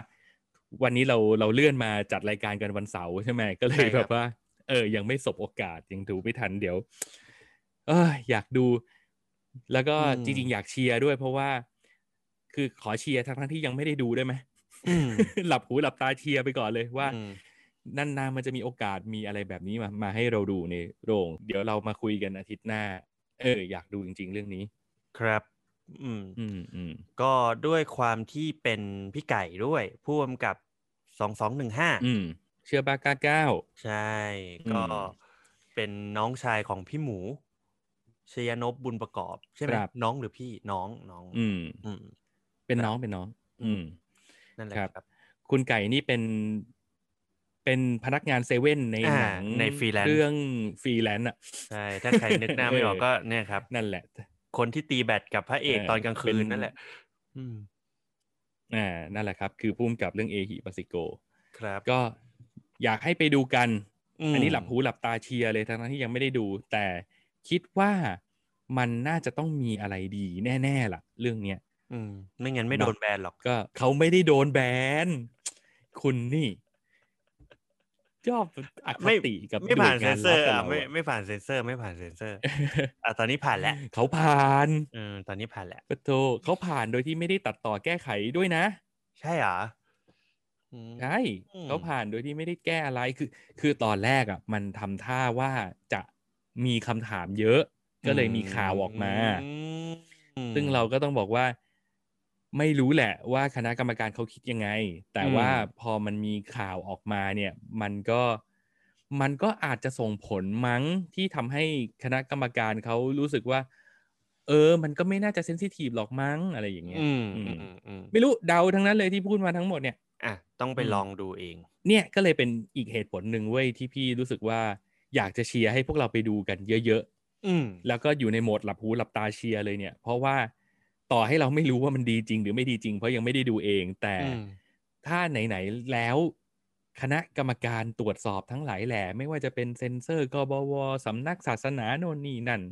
วันนี้เราเราเลื่อนมาจัดรายการกันวันเสาร์ใช่ไหมก็เลยแบบว่า เออ ยังไม่สบโอกาสยังดูไม่ทันเดี๋ยว เอออยากดู แล้วก็จริงๆ อยากเชียร์ด้วย เพราะว่า คือขอเชียร์ทั้งๆที่ยังไม่ได้ดูได้ไหมอืมหลับหูหลับตาเชียร์ไปก่อนเลยว่าอืมนานๆมันจะมีโอกาสมีอะไรแบบนี้มา มาให้เราดูในโรง เดี๋ยวเรามาคุยกันอาทิตย์หน้า เออ อยากดูจริง ๆ เรื่องนี้ ครับ อืมอืมอืมก็ด้วยความที่เป็นพี่ไก่ด้วยผู้กำกับสองสองหนึ่งห้าอืมเชื่อบากาเก้าใช่อืมก็เป็นน้องชายของพี่หมูชยนพบุญประกอบ ใช่ไหมครับน้องหรือพี่น้องน้อง อืมอืมเป็นน้องเป็นน้อง อืม นั่นแหละครับครับคุณไก่นี่เป็นเป็นพนักงานเซเว่นในอ่าหนังใน freelance เรื่องฟรีแลนซ์อะใช่ถ้าใครนึกหน้าไม่ออกเออก็เนี่ยครับ นั่นแหละ คนที่ตีแบตกับพระเอกเออตอนกลางคืเป็นนนั่นแหละอืมอ่านั่นแหละครับ คือพุ่มกับเรื่องเอหิปัสสิโก ครับ ก็อยากให้ไปดูกันมอันนี้หลับหูหลับตาเชียร์เลยทั้งๆที่ยังไม่ได้ดู แต่คิดว่ามันน่าจะต้องมีอะไรดีแน่ๆล่ะ เรื่องเนี้ยอืม ไม่งั้นไม่เนอะโดนแบนหรอกก็เขาไม่ได้โดนแบน คุณนี่ ชอบอคไม่ติกับไม่ผ่านหเซวยนงเซอร์บอะกับไม่เราไม่ผ่านเซนเซอร์ ไม่ผ่านเซนเซอร์อะตอนนี้ผ่านแล้วเขาผ่านเออตอนนี้ผ่านแล้วปะโทเขาผ่านโดยที่ไม่ได้ตัดต่อแก้ไขด้วยนะ ใช่เหรออืมใช่อืมเขาผ่านโดยที่ไม่ได้แก้อะไรคือ คือตอนแรกอะ มันทำท่าว่าจะมีคำถามเยอะ ก็เลยมีข่าวออกมาอืมซึ่งเราก็ต้องบอกว่า ไม่รู้แหละว่าคณะกรรมการเขาคิดยังไง แต่ว่าพอมันมีข่าวออกมาเนี่ย มันก็มันก็อาจจะส่งผลมั้งที่ทำให้คณะกรรมการเขารู้สึกว่า เออ มันก็ไม่น่าจะเซนซิทีฟหรอกมั้งอะไรอย่างเงี้ยอืมอือืมมอืมไม่รู้เดาทั้งนั้นเลยที่พูดมาทั้งหมดเนี่ยอะต้องไปอืมลองดูเอง เนี่ยก็เลยเป็นอีกเหตุผลหนึ่งเว้ยที่พี่รู้สึกว่าอยากจะเชียร์ให้พวกเราไปดูกันเยอะอืมๆแล้วก็อยู่ในโหมดหลับหูหลับตาเชียร์เลยเนี่ย เพราะว่า ต่อให้เราไม่รู้ว่ามันดีจริง หรือไม่ดีจริง เพราะยังไม่ได้ดูเอง แต่อืมถ้าไหนๆแล้วคณะกรรมการตรวจสอบทั้งหลายแหล่ไม่ว่าจะเป็นเซนเซอร์กบวสำนักศาสนาโน่นนี่นั่น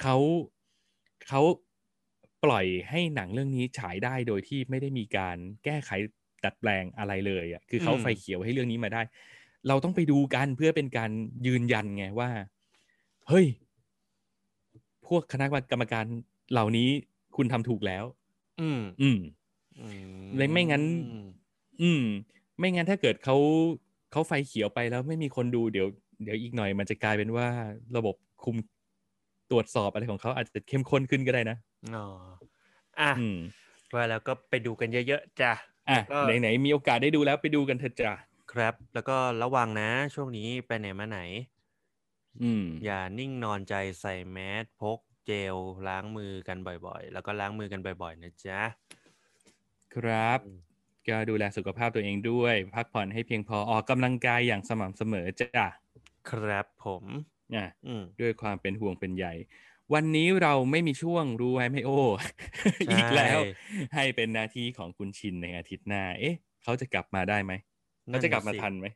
เขาเขาปล่อยให้หนังเรื่องนี้ฉายได้โดยที่ไม่ได้มีการแก้ไขดัดแปลงอะไรเลยอะคือเขาอืมไฟเขียวให้เรื่องนี้มาได้ เราต้องไปดูกันเพื่อเป็นการยืนยันไงว่า เฮ้ย พวกคณะกรรมการเหล่านี้ คุณทำถูกแล้วอืมอืม อืมเลยไม่งั้น อืม ไม่งั้นถ้าเกิดเขาเขาไฟเขียวไปแล้วไม่มีคนดูเดี๋ยวเดี๋ยวอีกหน่อยมันจะกลายเป็นว่าระบบคุมตรวจสอบอะไรของเขาอาจจะเข้มข้นขึ้นก็ได้นะ อ๋อ อะอืมว่าแล้วก็ไปดูกันเยอะๆจ้ะ อะก็ไหนๆมีโอกาสได้ดูแล้วไปดูกันเถอะจ้ะ ครับ แล้วก็ระวังนะ ช่วงนี้ไปไหนมาไหน อืม อย่านิ่งนอนใจใส่แมสพก เจลล้างมือกันบ่อยๆ แล้วก็ล้างมือกันบ่อยๆ นะจ๊ะ ครับอืมก็ดูแลสุขภาพตัวเองด้วย พักผ่อนให้เพียงพอออกกำลังกายอย่างสม่ำเสมอจ้ะ ครับผมอะอืมด้วยความเป็นห่วงเป็นใยวันนี้เราไม่มีช่วงรู้ไว้ไม่โอ้ใช่อีกแล้ว ให้เป็นหน้าที่ของคุณชินในอาทิตย์หน้า เอ๊ะ เขาจะกลับมาได้ไหมเขาจะกลับมาทันไหม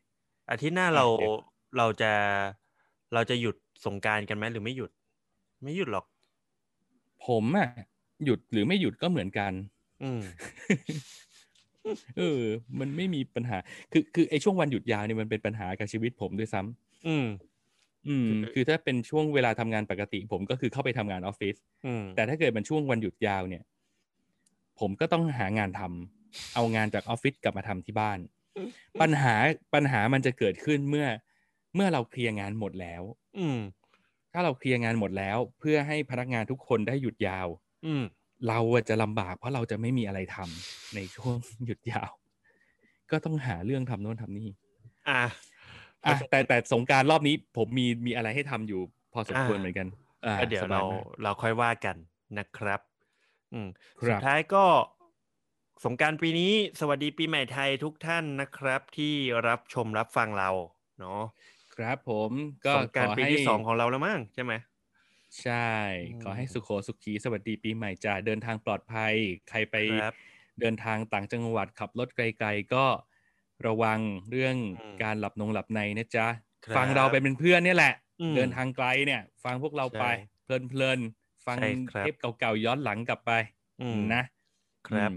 อาทิตย์หน้าเราอะเดี๋ยวเราจะเราจะหยุดสงกรารกันไหมหรือไม่หยุด ไม่หยุดหรอก ผมอะหยุดหรือไม่หยุดก็เหมือนกัน อืมเออ มันไม่มีปัญหา คือคือไอ้ช่วงวันหยุดยาวเนี่ยมันเป็นปัญหากับชีวิตผมด้วยซ้ำอืม อืมคือคือถ้าเป็นช่วงเวลาทำงานปกติ ผมก็คือเข้าไปทำงานออฟฟิศอืมแต่ถ้าเกิดมันช่วงวันหยุดยาวเนี่ย ผมก็ต้องหางานทำเอางานจากออฟฟิศกลับมาทำที่บ้าน ปัญหาปัญหามันจะเกิดขึ้นเมื่อ เมื่อเราเคลียร์งานหมดแล้ว อืม ถ้าเราเคลียร์งานหมดแล้ว เพื่อให้พนักงานทุกคนได้หยุดยาว อืมเราอะจะลำบาก เพราะเราจะไม่มีอะไรทำในช่วงหยุดยาว ก็ต้องหาเรื่องทำโน่นทำนี่ อะอะแต่แต่สงกรารรอบนี้ผมมีมีอะไรให้ทำอยู่ พอสมควรอ่าเหมือนกันอ่าก็เดี๋ยวสบเรามกเราค่อยว่ากันนะครับ อืมครับสุดท้ายก็สงกรารปีนี้สวัสดีปีใหม่ไทยทุกท่านนะครับ ที่รับชมรับฟังเราเนาะ ครับผมก็สงกรารขอปีให้ที่สองของเราแล้วมั้งใช่ไหมใช่อืมขอให้สุขโขสุขีสวัสดีปีใหม่จ้าเดินทางปลอดภัย ใครไปครับเดินทางต่างจังหวัดขับรถไกล ๆ ก็ระวังเรื่องอืมการหลับนงหลับในนะจ๊ะครับฟังเราไปเป็นเพื่อนเนี่ยแหละอืมเดินทางไกลเนี่ย ฟังพวกเราไปใช่เพลินๆฟังใช่ครับเทปเก่าๆย้อนหลังกลับไปอืมนะครับอืม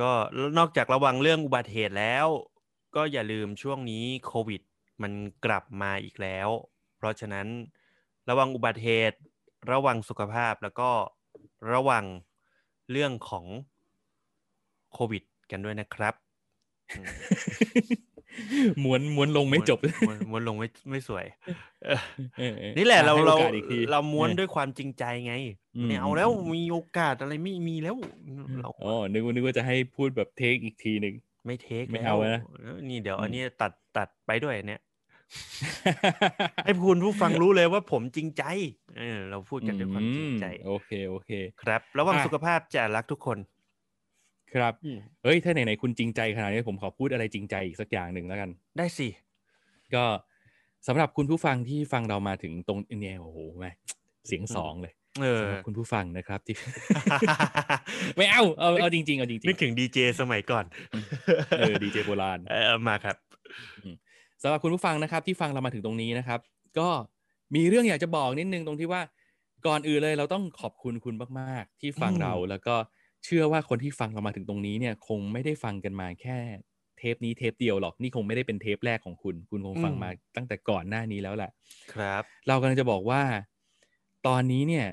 ก็นอกจากระวังเรื่องอุบัติเหตุแล้ว ก็อย่าลืมช่วงนี้โควิด มันกลับมาอีกแล้ว เพราะฉะนั้นระวังอุบัติเหตุ ระวังสุขภาพแล้วก็ระวังเรื่องของโควิด กันด้วยนะครับอืมม้วนม้วนลงไม่จบม้วนม้วนลงไม่ไม่สวยเออเออเออนี่แหละเราให้เราโอกสอีกทีเราม้วนออด้วยความจริงใจไงอืมไม่เอาแล้วอืมมีโอกาสอะไรไม่มีแล้วเราอ๋อนึกว่านึกว่าจะให้พูดแบบเทคอีกทีหนึ่งไม่เทคไม่แล้วเอานะเออนี่เดี๋ยวอืมอันนี้ตัดตัดไปด้วยเนี่ย ให้คุณผู้ฟังรู้เลยว่าผมจริงใจเออเราพูดกันด้วยความจริงใจอืมโอเคโอเค ครับระวังอะสุขภาพจะรักทุกคน ครับเอ้ยถ้าไหนๆคุณจริงใจขนาดนี้ผมขอพูดอะไรจริงใจอีกสักอย่างหนึ่งแล้วกัน ได้สิ ก็สำหรับคุณผู้ฟังที่ฟังเรามาถึงตรงเนี่ยโอ้โหแม่เสียงสองเลยเออสำหรับคุณผู้ฟังนะครับที่ไม่เอาเอาเอาจริงๆเอาจริงนึกถึงดีเจสมัยก่อนๆเออดีเจโบราณเออมาครับ สำหรับคุณผู้ฟังนะครับ ที่ฟังเรามาถึงตรงนี้นะครับ ก็มีเรื่องอยากจะบอกนิดนึงตรงที่ว่าก่อนอื่นเลยเราต้องขอบคุณคุณมาก ๆ ที่ฟังอืมเราแล้วก็เชื่อว่าคนที่ฟังเรามาถึงตรงนี้เนี่ย คงไม่ได้ฟังกันมาแค่เทปนี้เทปเดียวหรอกนี่คงไม่ได้เป็นเทปแรกของคุณ คุณคงฟังมาตั้งแต่ก่อนหน้านี้แล้วแหละครับ เรากำลังจะบอกว่า ตอนนี้เนี่ย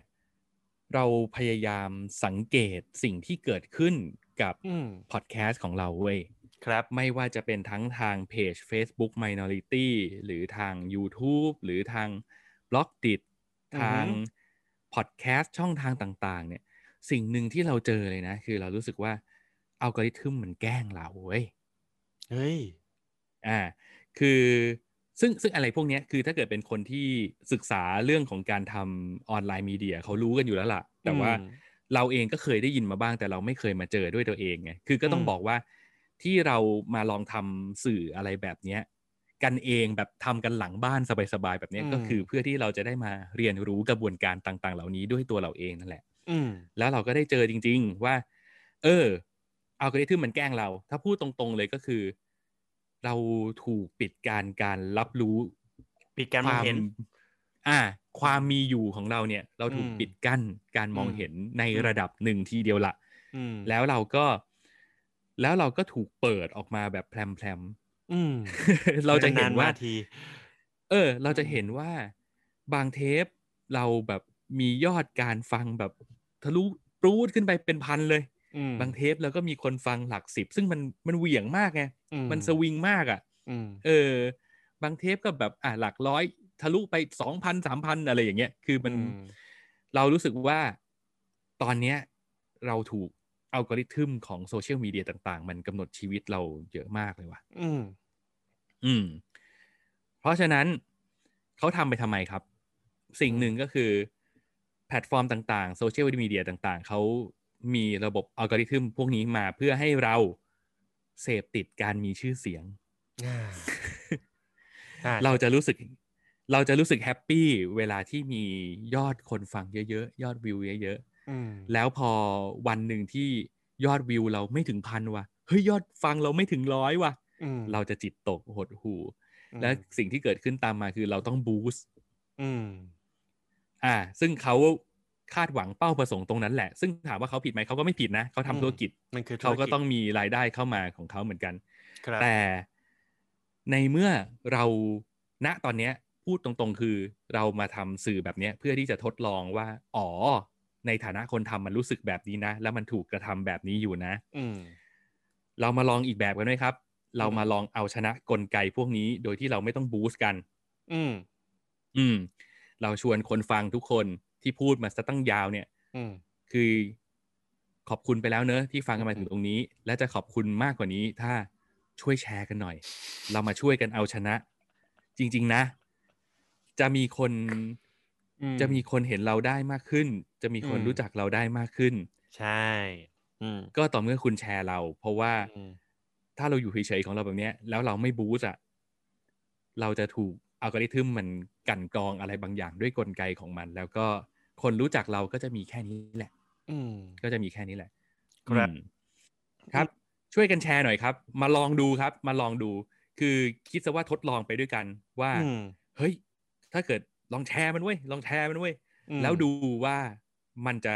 เราพยายามสังเกตสิ่งที่เกิดขึ้นกับอืมพอดแคสต์ของเราเว้ย ครับไม่ว่าจะเป็นทั้งทางเพจ Facebook Minority หรือทาง YouTube หรือทาง b l o g d i t อือฮึทางพอดแคสต์ช่องทางต่าง ๆ เนี่ย สิ่งหนึ่งที่เราเจอเลยนะ คือเรารู้สึกว่าอัลกอริทึมมันแกล้งเราเว้ยเฮ้ยอ่าคือซึ่งซึ่งอะไรพวกเนี้ยคือถ้าเกิดเป็นคนที่ศึกษาเรื่องของการทำ online media เขารู้กันอยู่แล้วล่ะ แต่ว่าอืมเราเองก็เคยได้ยินมาบ้างแต่เราไม่เคยมาเจอด้วยตัวเองไงคือก็ต้องอืมบอกว่า ที่เรามาลองทำสื่ออะไรแบบเนี้ยกันเองแบบทำกันหลังบ้านสบายๆแบบเนี้ยก็คือเพื่อที่เราจะได้มาเรียนรู้กระบวนการต่าง ๆ เหล่านี้ด้วยตัวเราเองนั่นแหละอืมแล้วเราก็ได้เจอจริง ๆ ว่า เอออัลกอริทึมมันแกล้งเรา ถ้าพูดตรงๆเลยก็คือ เราถูกปิดการการรับรู้ปิดการมองเห็น อ่า ความมีอยู่ของเราเนี่ย เราถูกอืมปิดกั้นการมองอืมเห็นในอืมระดับหนึ่งทีเดียวละอืมแล้วเราก็ แล้วเราก็ถูกเปิดออกมาแบบแพรมอืมๆเราจะเห็นๆว่ามที เออ เราจะเห็นว่าบางเทปเราแบบมียอดการฟังแบบทะลุปรูดขึ้นไปเป็นพันเลยอืมบางเทปเราก็มีคนฟังหลักสิบ ซึ่งมันมันเหวี่ยงมากไงอืมันสวิงมากอะอืมเออ บางเทปก็แบบอะหลักร้อย ทะลุไปสองพันสามพันอะไรอย่างเงี้ย คือมันอืมเรารู้สึกว่าตอนเนี้ยเราถูก อัลกอริทึมของ social media ต่าง ๆ มันกำหนดชีวิตเราเยอะมากเลยว่ะ อืม อืม เพราะฉะนั้นเขาทำไปทำไมครับ สิ่งหนึ่งก็คือ แพลตฟอร์มต่างๆ social media ต่างๆ เขามีระบบอัลกอริทึมพวกนี้มาเพื่อให้เราเสพติดการมีชื่อเสียงอ่าอ่าเราจะรู้สึก เราจะรู้สึกแฮปปี้เวลาที่มียอดคนฟังเยอะๆ ยอดวิวเยอะอืมๆ แล้วพอวันหนึ่งที่ยอดวิวเราไม่ถึงพันว่ะเฮ้ยยอดฟังเราไม่ถึงร้อยว่ะอืมเราจะจิตตกหดหูอืมและสิ่งที่เกิดขึ้นตามมาคือเราต้องบูสต์อืมอ่า ซึ่งเขาคาดหวังเป้าประสงค์ตรงนั้นแหละ ซึ่งถามว่าเขาผิดไหมเขาก็ไม่ผิดนะเขาทำอืมธุรกิจมันคือเขาก็ธุรจต้องมีรายได้เข้ามาของเขาเหมือนกันครับแต่ในเมื่อเราณตอนเนี้ย พูดตรงๆ คือเรามาทำสื่อแบบเนี้ย เพื่อที่จะทดลองว่า อ๋อ ในฐานะคนทำมันรู้สึกแบบนี้นะ แล้วมันถูกกระทำแบบนี้อยู่นะ อืมเรามาลองอีกแบบกันไหมครับ เรามาลองเอาชนะกลไกพวกนี้ โดยที่เราไม่ต้องบูสต์กัน อืม อืม เราชวนคนฟังทุกคนที่พูดมาซะตั้งยาวเนี่ย อืม คือขอบคุณไปแล้วเนอะที่ฟังกันมาถึงตรงนี้ และจะขอบคุณมากกว่านี้ ถ้าช่วยแชร์กันหน่อย เรามาช่วยกันเอาชนะ จริง ๆ นะ จะมีคนอื จะมีคนเห็นเราได้มากขึ้น จะมีคนอืมรู้จักเราได้มากขึ้น ใช่อืมก็ต่อเมื่อคุณแชร์เรา เพราะว่าอืมถ้าเราอยู่เฉยๆของเราแบบเนี้ยแล้วเราไม่บูสต์อะเราจะถูกอัลกอริทึมมันกลั่นกรองอะไรบางอย่างด้วยกลไกของมัน แล้วก็คนรู้จักเราก็จะมีแค่นี้แหละ อืมก็จะมีแค่นี้แหละ ครับอืมครับ ช่วยกันแชร์หน่อยครับ มาลองดูครับ มาลองดู คือคิดซะว่าทดลองไปด้วยกันว่าอืมเฮ้ย ถ้าเกิด ลองแชร์มันเว้ยลองแชร์มันเว้ยอืมแล้วดูว่ามันจะ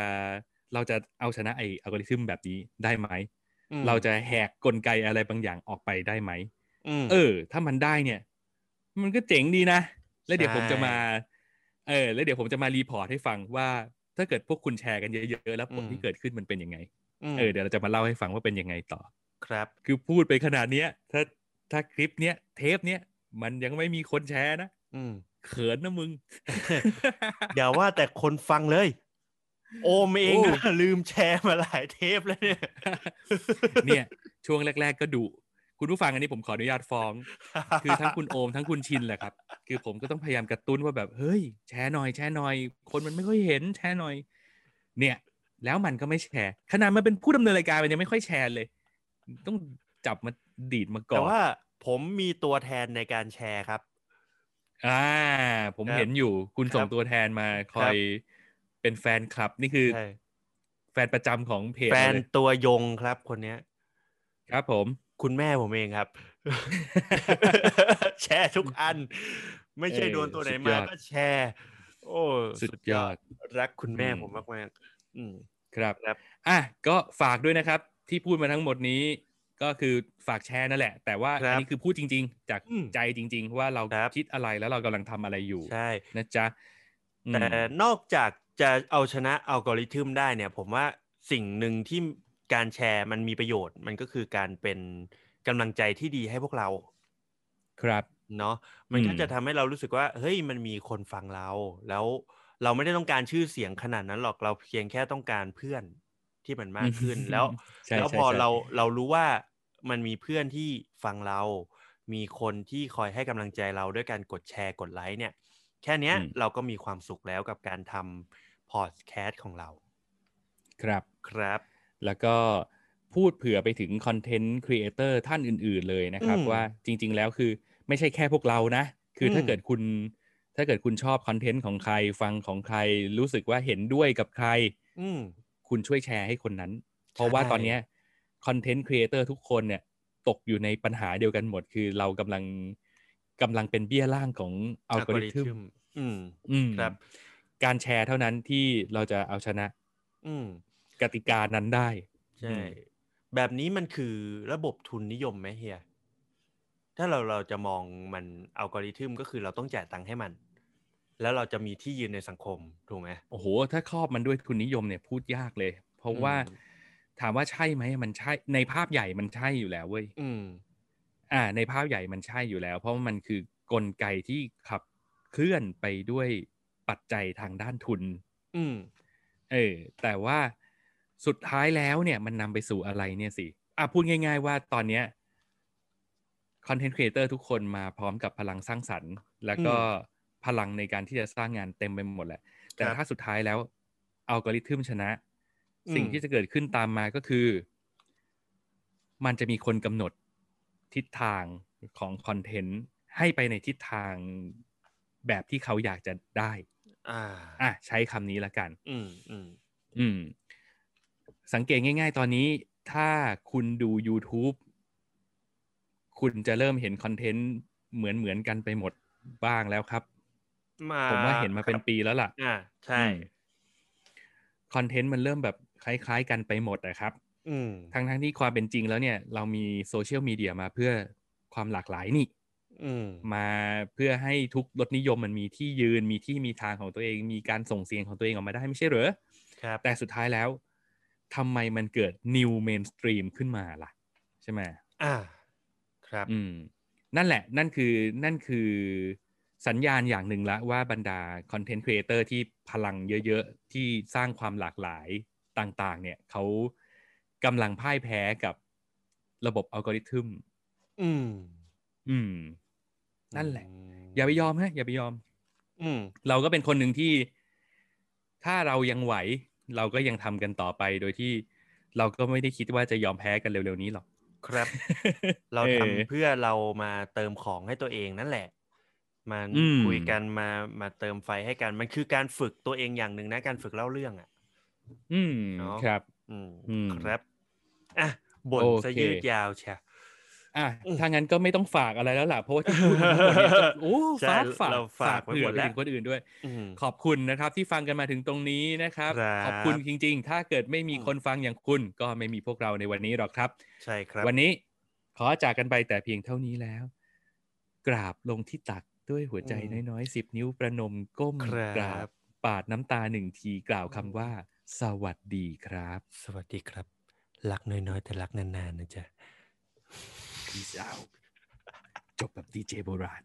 เราจะเอาชนะไออัลกอริทึมแบบนี้ได้ไหมอืมเราจะแหกกลไกอะไรบางอย่างออกไปได้ไหมอืมเออ ถ้ามันได้เนี่ย มันก็เจ๋งดีนะ แล้วเดี๋ยวใช่ผมจะมา เออ แล้วเดี๋ยวผมจะมา report ให้ฟังว่า ถ้าเกิดพวกคุณแชร์กันเยอะๆแล้วผลที่เกิดขึ้นมันเป็นยังไงมเออเดี๋ยวเราจะมาเล่าให้ฟังว่าเป็นยังไงต่อ ครับ คือพูดไปขนาดเนี้ย ถ้าถ้าคลิปเนี้ยเทปเนี้ยมันยังไม่มีคนแชร์นะอืม เขินนะมึง อย่าว่าแต่คนฟังเลย โอมเองโอมอะลืมแชร์มาหลายเทปแล้วเนี่ย เนี่ย ช่วงแรก ๆ ก็ดุคุณผู้ฟังอันนี้ผมขออนุญาตฟ้อง คือทั้งคุณโอมทั้งคุณชินแหละครับ คือผมก็ต้องพยายามกระตุ้นว่าแบบเฮ้ย แชร์หน่อยแชร์หน่อย คนมันไม่ค่อยเห็นแชร์หน่อย เนี่ย แล้วมันก็ไม่แชร์ขนาดมันเป็นผู้ดำเนินรายการมันยังไม่ค่อยแชร์เลย ต้องจับมาดีดมาก่แต่อนว่าผมมีตัวแทนในการแชร์ครับ อ่า ผมครับเห็นอยู่คุณส่งครับตัวแทนมาคอครัยบเป็นแฟนคลับ นี่คือใช่แฟนประจำของเพจแฟนเลยตัวยงครับคนเนี้ย ครับผม คุณแม่ผมเองครับ แชร์ทุกอัน ไม่ใช่เออโดนตัวไหนสุดยมาอดก็แชร์ โอ้สุดยอด รักคุณแม่อืมผมมากๆอืมครับครับ อะก็ฝากด้วยนะครับ ที่พูดมาทั้งหมดนี้ ก็คือฝากแชร์นั่นแหละ แต่ว่าครับอันนี้คือพูดจริง ๆ จากอืมใจจริง ๆ ว่าเราครับคิดอะไรแล้วเรากำลังทำอะไรอยู่ใช่นะจ๊ะอืมแต่นอกจากจะเอาชนะอัลกอริทึมได้เนี่ย ผมว่าสิ่งหนึ่งที่การแชร์มันมีประโยชน์ มันก็คือการเป็นกำลังใจที่ดีให้พวกเรา ครับเนาะมันก็อืมจะทำให้เรารู้สึกว่า เฮ้ยมันมีคนฟังเรา แล้วเราไม่ได้ต้องการชื่อเสียงขนาดนั้นหรอกเราเพียงแค่ต้องการเพื่อนที่มันมากขึ้นแล้วใช่แล้วใช่พอใช่เราเรารู้ว่า มันมีเพื่อนที่ฟังเรา มีคนที่คอยให้กำลังใจเราด้วยการกดแชร์กดไลค์เนี่ย แค่เนี้ยอืมเราก็มีความสุขแล้วกับการทำพอดแคสต์ของเรา ครับครับ แล้วก็พูดเผื่อไปถึง content creator ท่านอื่น ๆ เลยนะครับอืมว่าจริง ๆ แล้วคือไม่ใช่แค่พวกเรานะ คืออมถ้าเกิดคุณ ถ้าเกิดคุณชอบ content ของใครฟังของใครรู้สึกว่าเห็นด้วยกับใครอืมคุณช่วยแชร์ให้คนนั้น เพราะว่าใช่ตอนเนี้ย content creator ทุกคนเนี่ยตกอยู่ในปัญหาเดียวกันหมด คือเรากำลังกำลังเป็นเบี้ยล่างของอัลกอริทึมอืมอืมครับ การแชร์เท่านั้นที่เราจะเอาชนะ อืมกติกานั้นได้ ใช่อืมแบบนี้มันคือระบบทุนนิยมไหมเฮียถ้าเราเราจะมองมันอัลกอริทึมก็คือเราต้องจ่ายตังค์ให้มัน แล้วเราจะมีที่ยืนในสังคมถูกไหมโอ้โห ถ้าครอบมันด้วยทุนนิยมเนี่ยพูดยากเลย เพราะว่าอืม ถามว่าใช่ไหมมันใช่ในภาพใหญ่มันใช่อยู่แล้วเว้ยอืมอ่า ในภาพใหญ่มันใช่อยู่แล้ว เพราะว่ามันคือกลไกที่ขับเคลื่อนไปด้วยปัจจัยทางด้านทุน อืม เออ แต่ว่าสุดท้ายแล้วเนี่ย มันนำไปสู่อะไรเนี่ยสิอะพูดง่าย ๆ ว่าตอนเนี้ยคอนเทนต์ครีเอเตอร์ทุกคนมาพร้อมกับพลังสร้างสรรค์ แล้วก็พลังในการที่จะสร้างงานเต็มไปหมดแหละ แต่ครับถ้าสุดท้ายแล้วอัลกอริทึมชนะอืม สิ่งที่จะเกิดขึ้นตามมาก็คือ มันจะมีคนกำหนดทิศทางของคอนเทนต์ให้ไปในทิศทางแบบที่เขาอยากจะได้ อ่า อะใช้คำนี้ละกัน อืมอืมอืม สังเกตง่าย ๆ ตอนนี้ถ้าคุณดู YouTube คุณจะเริ่มเห็นคอนเทนต์เหมือนเหมือนๆกันไปหมดบ้างแล้วครับ มาผมว่าเห็นมาเป็นครับปีแล้วล่ะ อ่า ใช่อืมคอนเทนต์มันเริ่มแบบ คล้ายๆ กันไปหมดนะครับอืมทั้งทั้งๆที่ความเป็นจริงแล้วเนี่ย เรามีโซเชียลมีเดียมาเพื่อความหลากหลายนี่อืมมาเพื่อให้ทุกรสนิยมมันมีที่ยืนมีที่มีทางของตัวเอง มีการส่งเสียงของตัวเองออกมาได้ไม่ใช่เหรอครับ แต่สุดท้ายแล้วทำไมมันเกิด new mainstream ขึ้นมาล่ะ ใช่ไหมอ่า ครับ อืม นั่นแหละ นั่นคือนั่นคือสัญญาณอย่างหนึ่งละว่าบรรดา content creator ที่พลังเยอะ ๆ ที่สร้างความหลากหลาย ต่างๆ เนี่ยเขากำลังพ่ายแพ้กับระบบอัลกอริทึม อืม อืม นั่นแหละ อย่าไปยอมฮะ อย่าไปยอม อืม เราก็เป็นคนหนึ่งที่ ถ้าเรายังไหว เราก็ยังทำกันต่อไปโดยที่เราก็ไม่ได้คิดว่าจะยอมแพ้กันเร็วๆนี้หรอก ครับ เราเออทำเพื่อเรามาเติมของให้ตัวเองนั่นแหละมาอืมคุยกันมามาเติมไฟให้กัน มันคือการฝึกตัวเองอย่างหนึ่งนะ การฝึกเล่าเรื่องอะ อืมเนาะครับอืมอืมครับอะบ่นโอเคซะยืดยาวใช่อะอืมถ้างั้นก็ไม่ต้องฝากอะไรแล้วล่ะ เพราะว่าที่พูดมาทั้งหมดเนี่ยจะโอ้ใช่ฝากฝากเราฝากฝากเผื่อไว้หมดไปแล้วถึงคนอื่นด้วยอืมขอบคุณนะครับ ที่ฟังกันมาถึงตรงนี้นะครับครับขอบคุณจริง ๆ ถ้าเกิดไม่มีอืมคนฟังอย่างคุณ ก็ไม่มีพวกเราในวันนี้หรอกครับ ใช่ครับ วันนี้ขอจากกันไปแต่เพียงเท่านี้แล้ว กราบลงที่ตักด้วยหัวใจอืมน้อยๆสิบนิ้วประนมก้มครับกราบปาดน้ำตาหนึ่งทีกล่าวคำว่า สวัสดีครับ สวัสดีครับ รักน้อยๆ แต่รักนานๆนะจ๊ะ Peace out จบแบบดีเจโบราณ